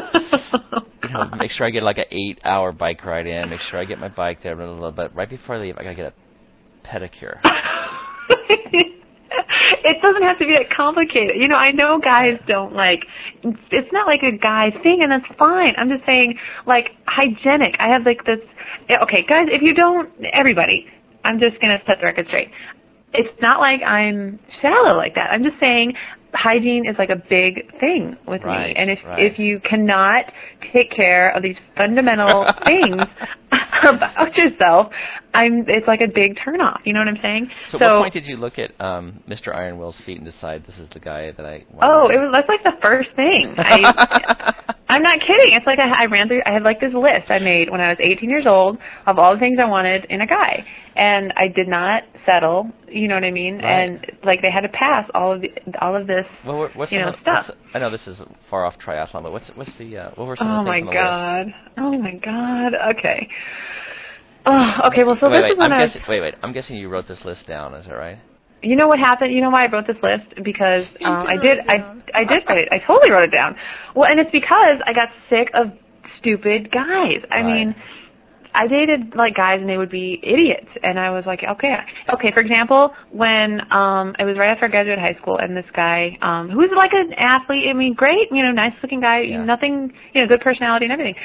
you know, make sure I get like an eight-hour bike ride in. Make sure I get my bike there. Blah, blah, blah. But right before I leave, I gotta get a pedicure. it doesn't have to be that complicated. You know, I know guys don't like it's not like a guy thing and that's fine. I'm just saying like hygienic. I have like this okay, guys, if you don't everybody, I'm just going to set the record straight. It's not like I'm shallow like that. I'm just saying hygiene is like a big thing with me. And if right. if you cannot take care of these fundamental things about yourself, I'm it's like a big turnoff. You know what I'm saying? So, at what point did you look at um, Mr. Iron Wil's feet and decide this is the guy that I? want Oh, to it was that's like the first thing. I, I'm not kidding. It's like I, I ran through. I had like this list I made when I was 18 years old of all the things I wanted in a guy, and I did not settle. You know what I mean? Right. And like they had to pass all of the, all of this. Well, what- what's you know, stuff. what's- I know this is far off triathlon, but what's what's the uh, what were some Oh of the my things on the list? god. Oh my god. Okay. Oh, okay. Well, so wait, this wait, is when I'm I was. guessing, wait, wait. I'm guessing you wrote this list down. Is that right? You know what happened? You know why I wrote this list? Because um, did I did. it I. I did write it. I totally wrote it down. Well, and it's because I got sick of stupid guys. I Right. mean, I dated like guys and they would be idiots and I was like, okay, okay. For example, when um it was right after I graduated high school and this guy um who was like an athlete, I mean, great, you know, nice looking guy, Yeah. nothing, you know, good personality and everything.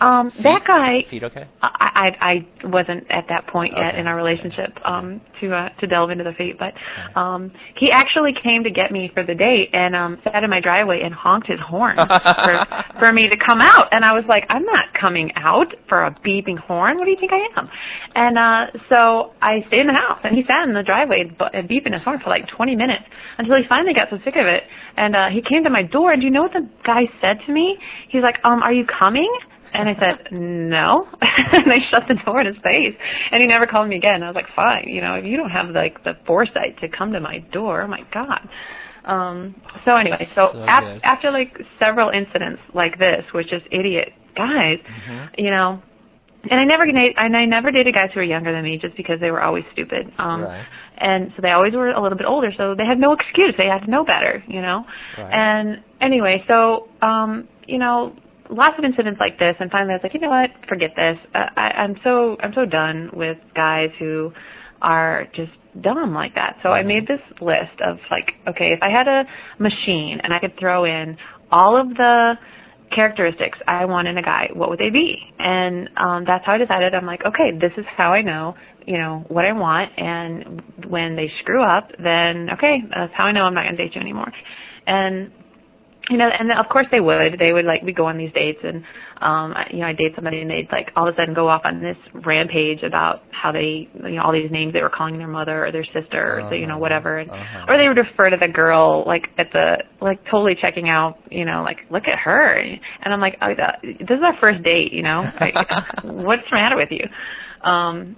Um that guy Feet okay? I, I I wasn't at that point yet Okay. in our relationship um to uh to delve into the fate, but um he actually came to get me for the date and um sat in my driveway and honked his horn for for me to come out and I was like, I'm not coming out for a beeping horn. What do you think I am? And uh so I stayed in the house and he sat in the driveway beeping his horn for like 20 minutes until he finally got so sick of it and uh he came to my door and do you know what the guy said to me? He's like, "Um, are you coming?" And I said, no. and I shut the door in his face. And he never called me again. I was like, fine, you know, if you don't have like the foresight to come to my door, oh my God. Um, so anyway, so, So ap- after like several incidents like this, which is idiot guys, Mhm. you know, and I never and I never dated guys who were younger than me just because they were always stupid. Um, Right. and so they always were a little bit older, so they had no excuse. They had to know better, you know. Right. And anyway, so um, you know, lots of incidents like this, and finally I was like, you know what, forget this. Uh, I, I'm so I'm so done with guys who are just dumb like that. So I Mhm. made this list of like, okay, if I had a machine and I could throw in all of the characteristics I want in a guy, what would they be? And um that's how I decided. I'm like, okay, this is how I know, you know, what I want and when they screw up, then okay, that's how I know I'm not going to date you anymore. And you know, and of course they would. They would like we go on these dates and um you know, I date somebody and they'd like all of a sudden go off on this rampage about how they you know, all these names they were calling their mother or their sister or the, you know, Uh-huh. whatever and Uh-huh. or they would refer to the girl like at the like totally checking out, you know, like look at her, and I'm like, oh, this is our first date, you know, like, what's the matter with you? Um,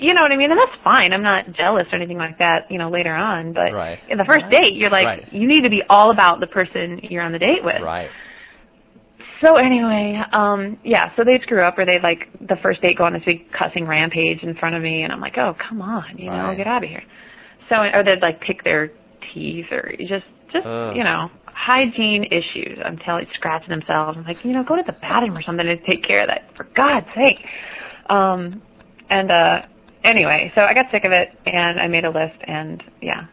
you know what I mean, and that's fine. I'm not jealous or anything like that, you know, later on. But Right. in the first date, you're like, Right. you need to be all about the person you're on the date with. Right. So anyway, um, yeah, so they'd screw up or they'd like the first date go on this big cussing rampage in front of me and I'm like, Oh, come on, you know, get out of here. So or they'd like pick their teeth or just just Ugh. you know, hygiene issues until they scratch themselves. I'm like, you know, go to the bathroom or something to take care of that, for God's sake. Um and uh anyway, so I got sick of it and I made a list and yeah.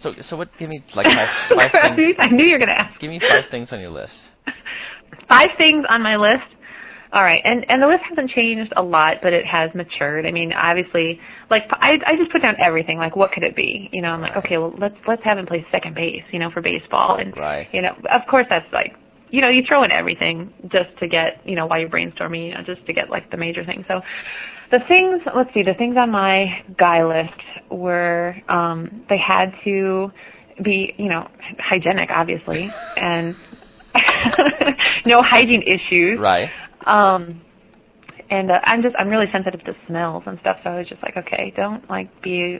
So so what? Give me like five, five things. I knew you were gonna ask. Give me five things on your list. five things on my list. All right, and and the list hasn't changed a lot, but it has matured. I mean, obviously, like I I just put down everything. Like, what could it be? You know, I'm like, okay, well, let's let's have him play second base. You know, for baseball, and Right. you know, of course, that's like, you know, you throw in everything just to get, you know, while you're brainstorming, you know, just to get like the major things. So, the things, let's see, the things on my guy list were, um, they had to be, you know, hygienic, obviously, and no hygiene issues. Right. Um, and uh, I'm just I'm really sensitive to smells and stuff, so I was just like, okay, don't like be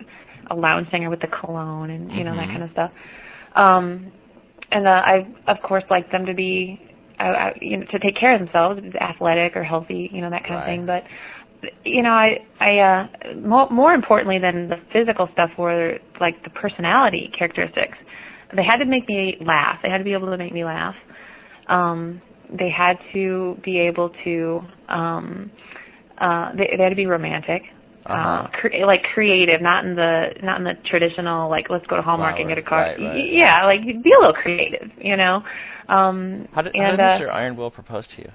a lounge singer with the cologne and you know that Mhm. kind of stuff. Um, and uh, I of course like them to be, I, you know, to take care of themselves, athletic or healthy, you know that kind of thing. But you know, I I uh, more more importantly than the physical stuff were like the personality characteristics. They had to make me laugh. They had to be able to make me laugh. Um, they had to be able to um uh they, they had to be romantic Uh-huh. uh cre- like creative not in the not in the traditional like let's go to hallmark and get a car right, right. Y- yeah like be a little creative you know um How did, how and did uh, Mr. Iron Wil propose to you?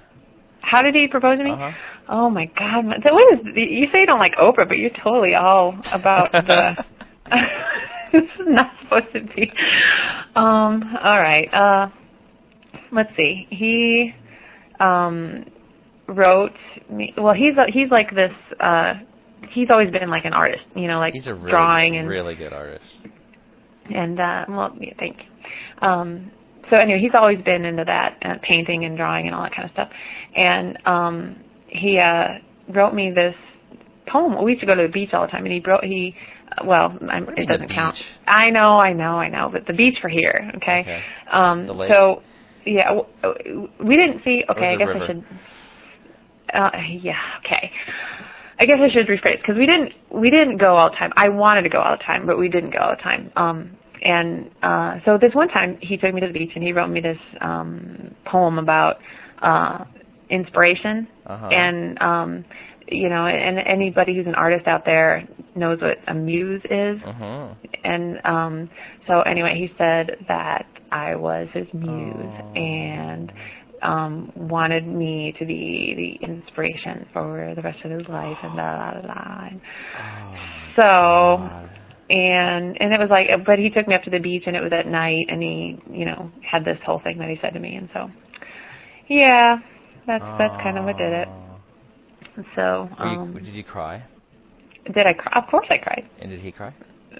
how did he propose to me Uh-huh. oh my god what is you say you don't like oprah but you're totally all about the this is not supposed to be um all right uh let's see. He um wrote me well he's a, he's like this uh he's always been like an artist, you know, like He's a really, drawing and really good artist. and uh well yeah, thank. Um so anyway, he's always been into that uh, painting and drawing and all that kind of stuff. And um he uh wrote me this poem. We used to go to the beach all the time and he wrote he well, I'm, it doesn't count. I know, I know, I know, but the beach for here, okay? Okay. Um The lake? so yeah, w- we didn't see okay, I guess river? I should uh yeah, okay. I guess I should rephrase because we didn't we didn't go all the time. I wanted to go all the time, but we didn't go all the time. Um, and uh, so this one time he took me to the beach and he wrote me this um, poem about uh, inspiration Uh-huh. and um, you know, and anybody who's an artist out there knows what a muse is. Uh-huh. And um so anyway, he said that I was his muse Oh. and um wanted me to be the inspiration for the rest of his life and blah blah blah. And Oh, so God. and and it was like but he took me up to the beach and it was at night and he you know had this whole thing that he said to me and so yeah that's that's kind of what did it Oh. so Were you- um did you cry? did i cry of course i cried And did he cry?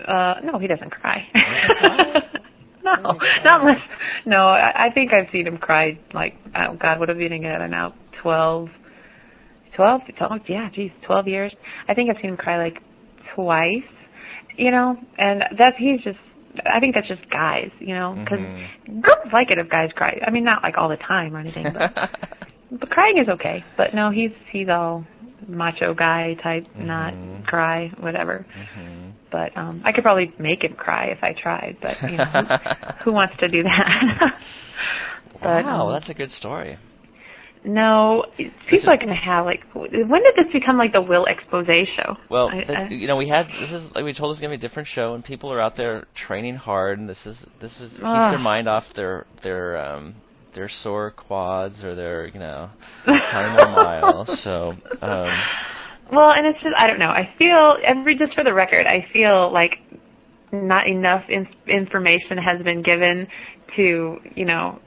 uh no he doesn't cry? no Oh not unless no i i think i've seen him cry like oh god what are we together now? Twelve twelve twelve yeah geez twelve years. I think i've seen him cry like twice you know? And that's he's just i think that's just guys you know? Because Mhm. girls like it if guys cry. I mean not like all the time or anything but but crying is okay. But no he's he's all macho guy type Mhm. not cry whatever. Mhm. But um I could probably make him cry if I tried, but you know, who, who wants to do that? but wow, um, that's a good story. no, people are going to have like when did this become like the Wil expose show? Well, I, th- I, you know, we had this is like we told this it's gonna be a different show, and people are out there training hard, and this is this is keeps their mind off their their um their sore quads or their you know more miles. So um, well, and it's just I don't know. I feel every just for the record, I feel like not enough in, information has been given to you know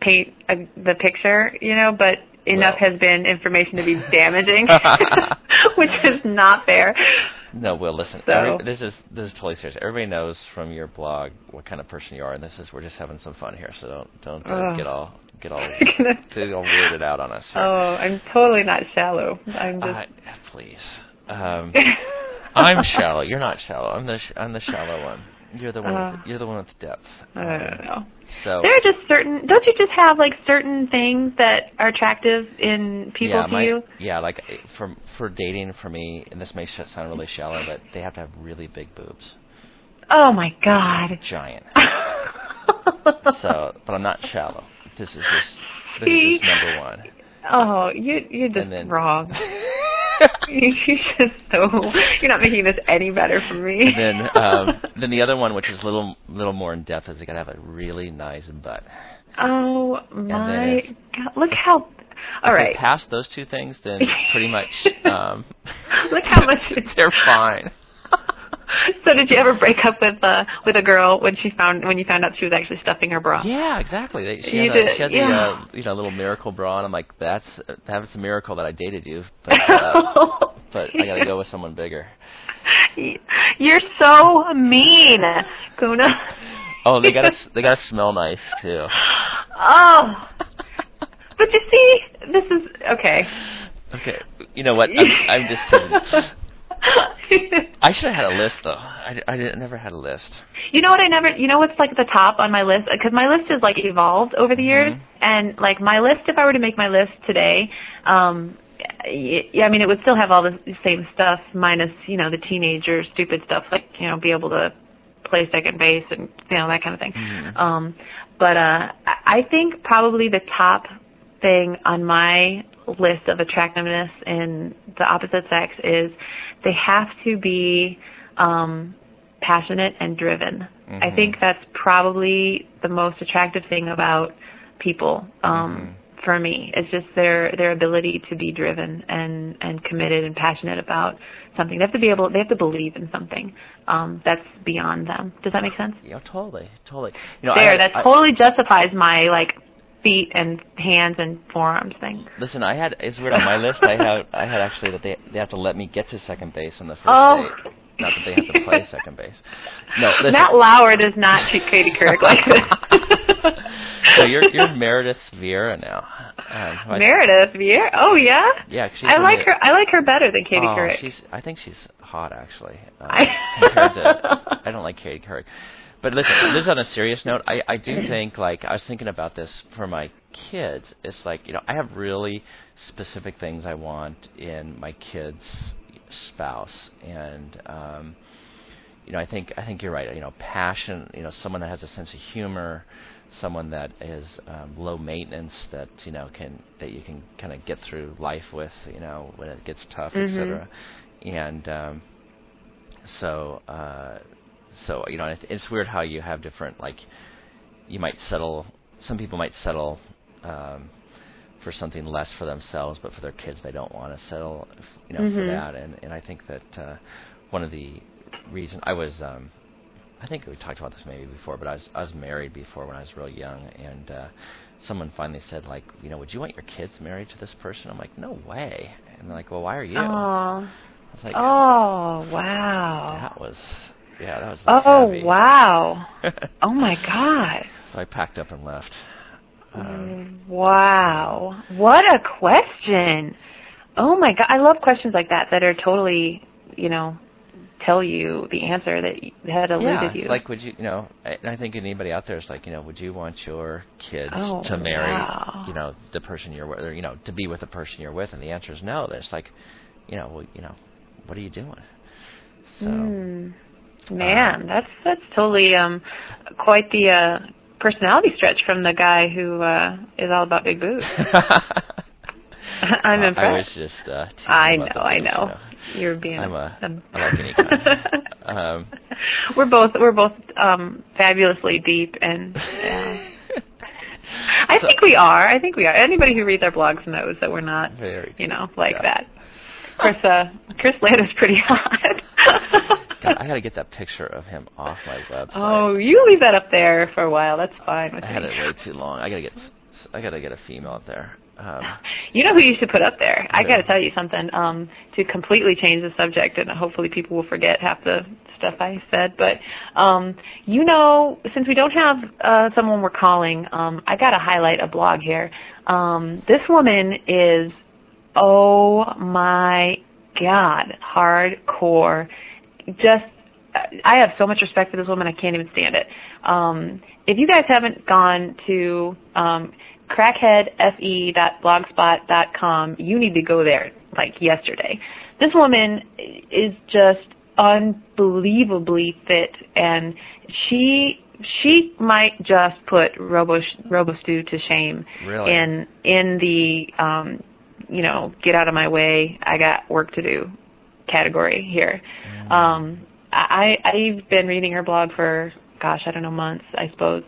paint a, the picture, you know, but enough Well. has been information to be damaging, which is not fair. No, Wil, listen. So- every- this is this is totally serious. Everybody knows from your blog what kind of person you are, and this is we're just having some fun here. So don't don't uh, get all get all get all weirded out on us. Here. Oh, I'm totally not shallow. I'm just. Uh, please. Um, I'm shallow. You're not shallow. I'm the sh- I'm the shallow one. You're the one. Uh, with, you're the one with depth. I don't know. So There are just certain. Don't you just have like certain things that are attractive in people yeah, to my, you? yeah, like eh, for for dating for me, and this may sh- sound really shallow, but they have to have really big boobs, Oh my god. giant. So, but I'm not shallow. This is just this See? is just number one. oh, you you're just then- wrong. you you're just so. You're not making this any better for me. And then um, then the other one, which is a little little more in depth, is they gotta have a really nice butt. oh my if- god! Look how. All if right. pass those two things, then pretty much um, Look how much they're fine. So did you ever break up with uh with a girl when she found when you found out she was actually stuffing her bra? Yeah, exactly. They, she You had, a, she had yeah. the uh, you know little miracle bra, and I'm like, that's that's a miracle that I dated you, but uh, but I got to go with someone bigger. You're so mean, Kuna. Oh, they got to they got to smell nice too. Oh. But you see, this is okay. Okay, you know what? I'm, I'm just kidding. I should have had a list though. I, I never had a list. You know what I never, you know what's like the top on my list? Because my list has like evolved over the years. Mhm. And like my list, if I were to make my list today, um, yeah, I mean, it would still have all the same stuff minus, you know, the teenager stupid stuff like, you know, be able to play second base and, you know, that kind of thing. Mhm. Um, but, uh, I think probably the top thing on my list of attractiveness in the opposite sex is they have to be, um, passionate and driven. I Mhm. think that's probably the most attractive thing about people um for me. It's just their their ability to be driven and and committed and passionate about something. They have to be able they have to believe in something um that's beyond them. Does that make sense? Yeah, totally, totally. You know, there, had- that I- totally justifies my like feet and hands and forearms thing. Listen, I had it's weird on my list. I had I had actually that they they have to let me get to second base on the first Oh. date. Not that they have to play second base. No, listen. Matt Lauer does not treat Katie Couric like this. so you're you're Meredith Vieira now. Um, Meredith Vieira. Oh yeah. Yeah, she's I like her. I like her better than Katie oh, Couric. she's. I think she's hot actually. Um, I- compared to, I don't like Katie Couric. But listen, this is on a serious note. I I do think like I was thinking about this for my kids. It's like you know I have really specific things I want in my kids' spouse, and um, you know I think I think you're right. You know, passion. You know, someone that has a sense of humor, someone that is um, low maintenance that you know can that you can kind of get through life with you know when it gets tough Mhm. etc and um so uh so you know it's weird how you have different like you might settle some people might settle um for something less for themselves but for their kids they don't want to settle you know for Mhm. that and and I think that uh one of the reasons I was um I think we talked about this maybe before, but I was I was married before when I was real young, and uh, someone finally said like, you know, would you want your kids married to this person? I'm like, no way. And they're like, well, why are you? I Oh. was like, Oh wow. that was yeah, that was Oh heavy. wow. Oh my god. so I packed up and left. Um, Wow. What a question. Oh my god. I love questions like that that are totally, you know, tell you the answer that had eluded yeah, you. like, would you, you know, and I think anybody out there is like, you know, would you want your kids Oh, to marry, wow. you know, the person you're with, or you know, to be with the person you're with? And the answer is no. Then it's like, you know, well, you know, what are you doing? So. Mm. Man, that's that's totally um quite the uh personality stretch from the guy who uh is all about big boobs. I'm Uh, impressed. I was just. Uh, I know, I boobs, know. you know. You're being I'm a- um, I like any kind. Um, we're both we're both um fabulously deep and yeah. I So- think we are. I think we are. Anybody who reads our blogs knows that we're not, Very you know, like Yeah. that. Chris uh Chris pretty hot. God, I got to get that picture of him off my website. Oh, you leave that up there for a while. That's fine with I had me. it way too long. I gotta get. s- I gotta get a female up there. Um, You know who you should put up there? I got to tell you something um, to completely change the subject, and hopefully people will forget half the stuff I said. But um, you know, since we don't have uh, someone we're calling, um, I got to highlight a blog here. Um, this woman is, oh my god, hardcore. Just, I have so much respect for this woman. I can't even stand it. Um, if you guys haven't gone to um, crackheadfe.blogspot.com, you need to go there like yesterday. This woman is just unbelievably fit, and she she might just put Robo Robostu to shame Really? in in the um, you know get out of my way, I got work to do category here. Um, I I've been reading her blog for gosh I don't know months I suppose,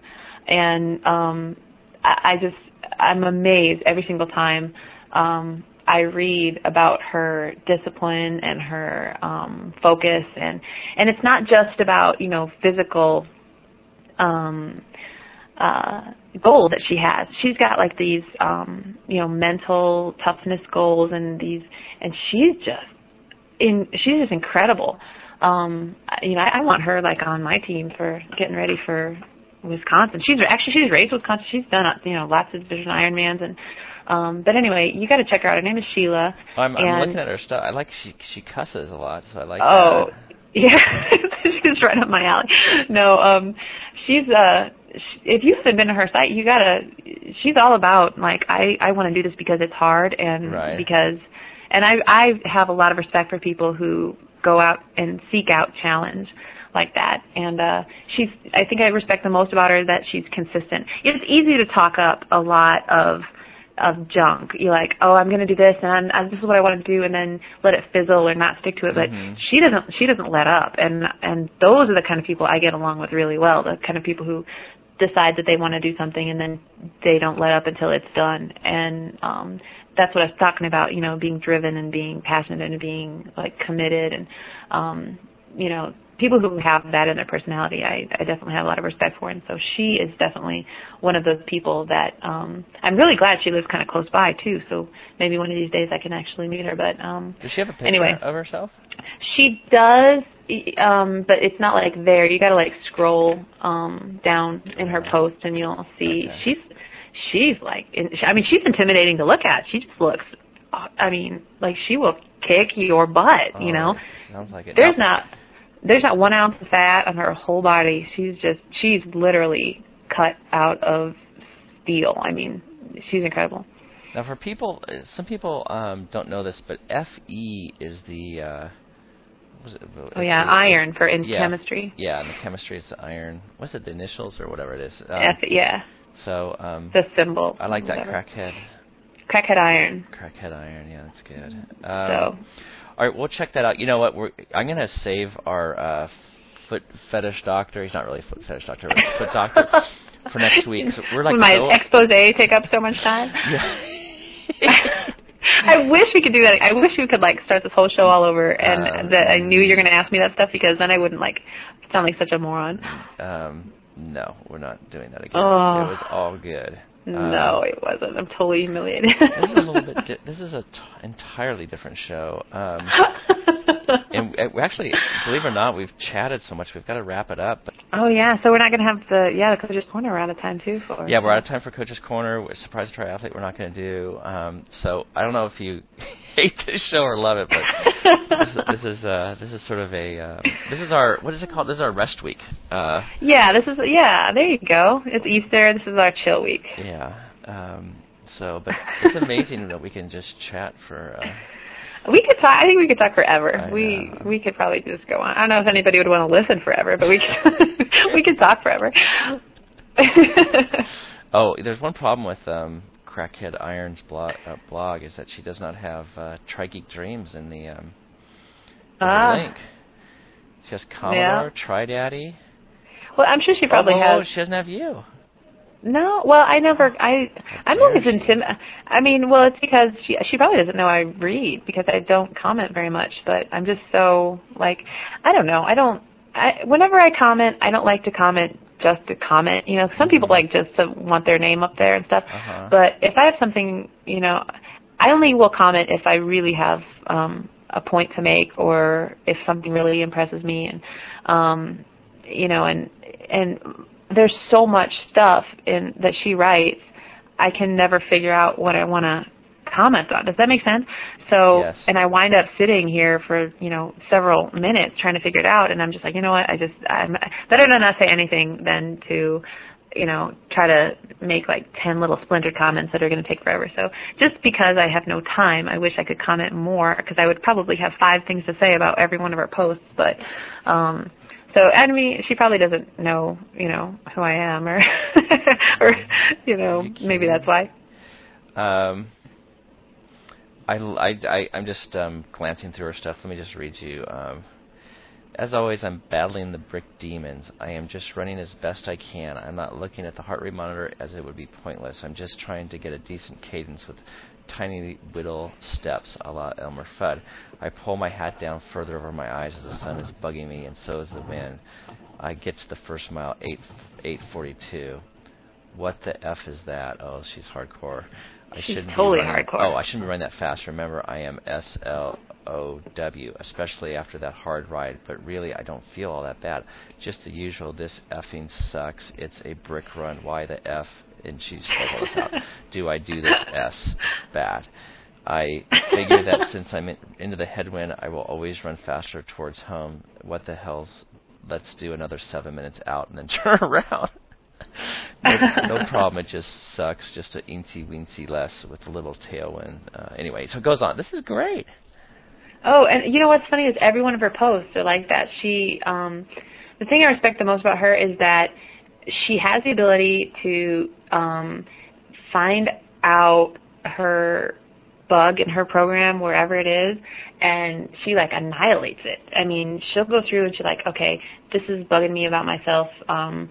and um, I, I just I'm amazed every single time um, I read about her discipline and her um, focus. And and it's not just about you know physical um uh goal that she has. She's got like these um you know mental toughness goals and these and she's just in she's just incredible. Um you know I, I want her like on my team for getting ready for Wisconsin. She's actually she's raised Wisconsin. She's done uh, you know lots of different Ironmans and um but anyway, you got to check her out. Her name is Sheila. I'm, I'm looking at her stuff. I like she she cusses a lot, so I like. Oh, that. yeah, she's right up my alley. No, um, she's uh, if you haven't been to her site, you gotta. She's all about like I I want to do this because it's hard and Right. because, and I I have a lot of respect for people who go out and seek out challenge like that. And uh she's I think I respect the most about her that she's consistent. It's easy to talk up a lot of of junk. You're like, oh, I'm going to do this, and I'm, this is what I want to do, and then let it fizzle or not stick to it. But Mhm. she doesn't. She doesn't let up, and and those are the kind of people I get along with really well. The kind of people who decide that they want to do something and then they don't let up until it's done. And um that's what I was talking about. You know, being driven and being passionate and being like committed and um you know people who have that in their personality I, I definitely have a lot of respect for and so she is definitely one of those people that um I'm really glad she lives kind of close by too so maybe one of these days I can actually meet her but um Does she have a picture Anyway. of herself? she does um but it's not like there you got to like scroll um down in her post and you'll see Okay. she's she's like I mean she's intimidating to look at she just looks I mean like she will kick your butt you Oh, know Sounds like it. there's not there's not one ounce of fat on her whole body. She's just she's literally cut out of steel. I mean, she's incredible. Now, for people, some people um, don't know this, but FE is the uh, was it? Oh yeah, it, iron for in yeah, chemistry. Yeah, in the chemistry it's the iron. What's it? The initials or whatever it is. Um, F, yeah. So um, the symbol. I like that whatever. crackhead. Crackhead iron. Crackhead iron. Yeah, that's good. Um, So All right, we'll check that out. You know what? We're, I'm gonna save our uh, foot fetish doctor. He's not really a foot fetish doctor, but foot doctor for next week. So we're like my so, expose take up so much time? Yeah. I wish we could do that. I wish we could like start this whole show all over, and Uh, that I knew you were going to ask me that stuff because then I wouldn't like sound like such a moron. um, no, we're not doing that again. Oh. It was all good. Um, no, it wasn't. I'm totally humiliated. this is a little bit. Di- this is a t- entirely different show. Um, we- we actually, believe it or not, we've chatted so much. We've got to wrap it up. But oh yeah, so we're not going to have the yeah the coach's corner we're out of time too for. yeah, we're out of time for Coach's Corner. Surprise Triathlete, we're not going to do. Um, so I don't know if you hate this show or love it, but this, is- this is uh, this is sort of a uh, this is our what is it called? This is our rest week. Uh, Yeah, this is yeah. There you go. It's Easter. This is our chill week. yeah. Um, so, but it's amazing that we can just chat for. Uh, We could talk. I think we could talk forever. I we know. we could probably just go on. I don't know if anybody would want to listen forever, but we could, we could talk forever. Oh, there's one problem with um, Crackhead Iron's blog, uh, blog is that she does not have uh, Trigeek Dreams in the, um, in the Ah. link. She has Commodore, TriDaddy. well, I'm sure she probably oh, has. she doesn't have you. No, well, I never. I I'm always she. intim. I mean, well, it's because she she probably doesn't know I read because I don't comment very much. But I'm just so like I don't know. I don't. I whenever I comment, I don't like to comment just to comment. You know, some people like just to want their name up there and stuff. Uh-huh. But if I have something, you know, I only will comment if I really have um a point to make or if something really impresses me and um you know and and there's so much stuff in that she writes I can never figure out what I want to comment on. Does that make sense? So Yes. and I wind up sitting here for, you know, several minutes trying to figure it out and I'm just like, you know what? I just I'm better to not say anything than to you know, try to make like 10 little splintered comments that are going to take forever. So just because I have no time, I wish I could comment more because I would probably have five things to say about every one of our posts. But, um, so, mean, she probably doesn't know, you know, who I am or, or, you know, maybe that's why. Um, I, I, I, I'm just um, glancing through her stuff. Let me just read you. Um, as always, I'm battling the brick demons. I am just running as best I can. I'm not looking at the heart rate monitor as it would be pointless. I'm just trying to get a decent cadence with tiny little steps a la Elmer Fudd. I pull my hat down further over my eyes as the sun is bugging me, and so is the wind. I get to the first mile, 8, 842. What the F is that? Oh, she's hardcore. I She's shouldn't totally be running, hardcore. Oh, I shouldn't be running that fast. Remember, I am S L O W, especially after that hard ride. But really, I don't feel all that bad. Just the usual. This effing sucks. It's a brick run. Why the F? And she spells all this out. Do I do this S bad? I figure that since I'm in, into the headwind, I will always run faster towards home. What the hell's? Let's do another seven minutes out and then turn around. no, no problem. It just sucks. Just a incy weensy less with a little tailwind. Uh, anyway, so it goes on. This is great. Oh, and you know what's funny is every one of her posts are like that. She, um, the thing I respect the most about her is that she has the ability to um, find out her bug in her program wherever it is, and she like annihilates it. I mean, she'll go through and she's like, okay, this is bugging me about myself. Um,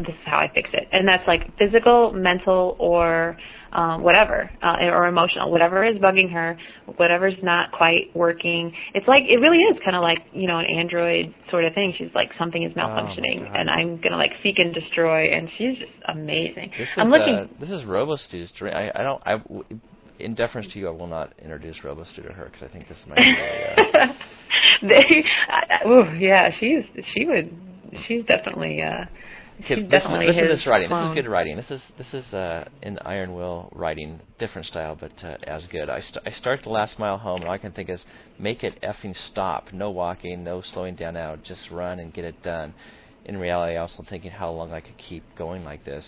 this is how I fix it, and that's like physical, mental, or um, whatever, uh, or emotional, whatever is bugging her, whatever's not quite working. It's like it really is kind of like you know an android sort of thing. She's like something is malfunctioning, God. and I'm gonna like seek and destroy, and she's just amazing. This is I'm looking. uh, this is Robostu's dream. I, I don't. I, w- in deference to you, I will not introduce RoboStew to her because I think this might be. Uh, they, I, I- ooh, yeah, she's she would. She's definitely. uh She's listen, listen to this writing. This is good writing. This is this is uh, in Iron Wil writing, different style, but uh, as good. I, st- I start the last mile home, and all I can think is make it effing stop. No walking, no slowing down out. Just run and get it done. In reality, I also thinking how long I could keep going like this.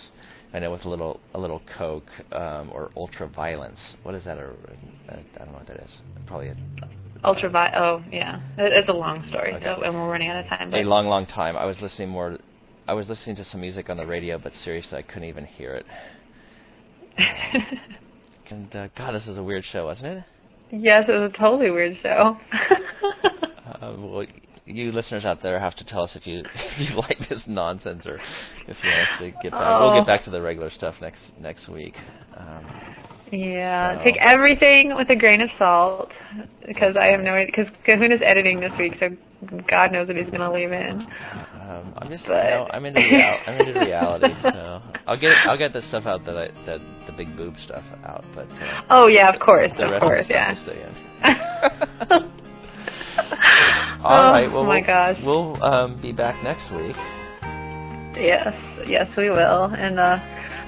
I know with a little a little coke um, or ultra violence. What is that? A, a, I don't know what that is. Probably a ultraviolet. Oh, yeah. It, it's a long story, Okay. so, and we're running out of time. A long, long time. I was listening more. I was listening to some music on the radio, but seriously, I couldn't even hear it. And uh, God, this is a weird show, wasn't it? yes, it was a totally weird show. Uh, well, you listeners out there have to tell us if you if you like this nonsense or if you want us to get back. We'll Oh. get back to the regular stuff next next week. Um, yeah, So- take everything with a grain of salt because I have no idea. Because Kahuna's editing this week, so God knows what he's going to leave in. Um, I'm just, But- you know, I'm into real, I'm into reality, so I'll get I'll get the stuff out that I that the big boob stuff out, but uh, Oh yeah, of course, the of rest course, of the yeah. stuff will stay in. All right. Well, oh my we'll, gosh. we'll um, be back next week. Yes, yes, we will, and uh,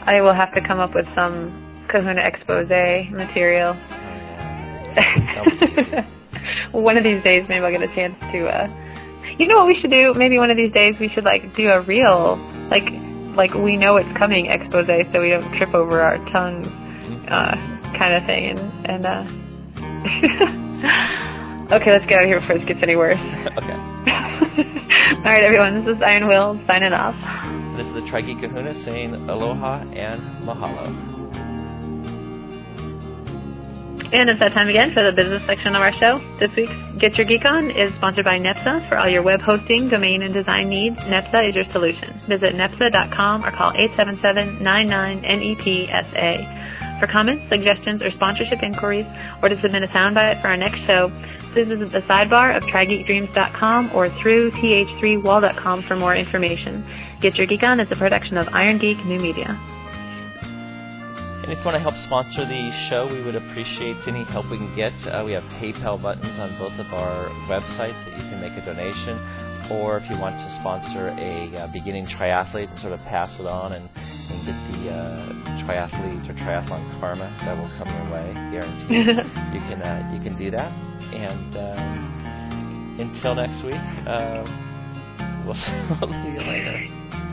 I will have to come up with some Kahuna expose material. one of these days, maybe I'll get a chance to. uh You know what we should do? Maybe one of these days we should like do a real, like, like we know it's coming expose, so we don't trip over our tongues, uh, kind of thing, and and. uh Okay, let's get out of here before this gets any worse. okay. All right, everyone. This is Iron Wil signing off. This is the Tri-Geek Kahuna saying aloha and mahalo. And it's that time again for the business section of our show. This week's Get Your Geek On is sponsored by NEPSA. For all your web hosting, domain, and design needs, NEPSA is your solution. Visit NEPSA.com or call 877-99-NEPSA. For comments, suggestions, or sponsorship inquiries, or to submit a soundbite for our next show, please visit the sidebar of TriGeekDreams.com or through th3wall.com for more information. Get Your Geek On is a production of Iron Geek New Media. And if you want to help sponsor the show, we would appreciate any help we can get. Uh, we have PayPal buttons on both of our websites that you can make a donation. Or if you want to sponsor a uh, beginning triathlete and sort of pass it on and, and get the uh, triathlete or triathlon karma that will come your way, guaranteed. you can uh, you can do that. And um, until next week, uh, we'll, we'll see you later.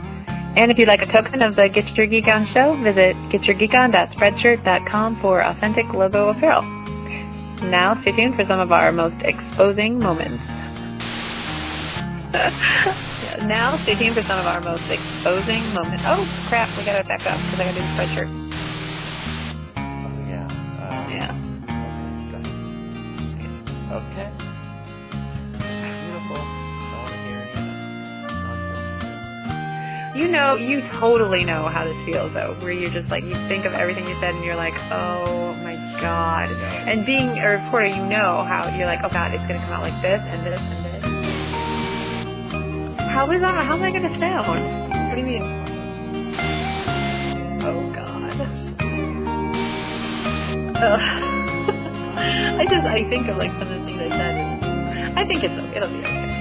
And if you'd like a token of the Get Your Geek On show, visit getyourgeekon.spreadshirt.com for authentic logo apparel. Now, stay tuned for some of our most exposing moments. Now, stay tuned for some of our most exposing moments. Oh, crap, we gotta back up because I gotta do the spreadshirt. Oh, yeah. Um, Yeah. Okay. You know, you totally know how this feels, though, where you're just like, you think of everything you said and you're like, oh my god. And being a reporter, you know how you're like, oh god, it's gonna come out like this and this and this. How is that? How am I gonna sound? What do you mean? Oh god. Ugh. I just, I think of like some of the things I said. And I think it's, it'll be okay.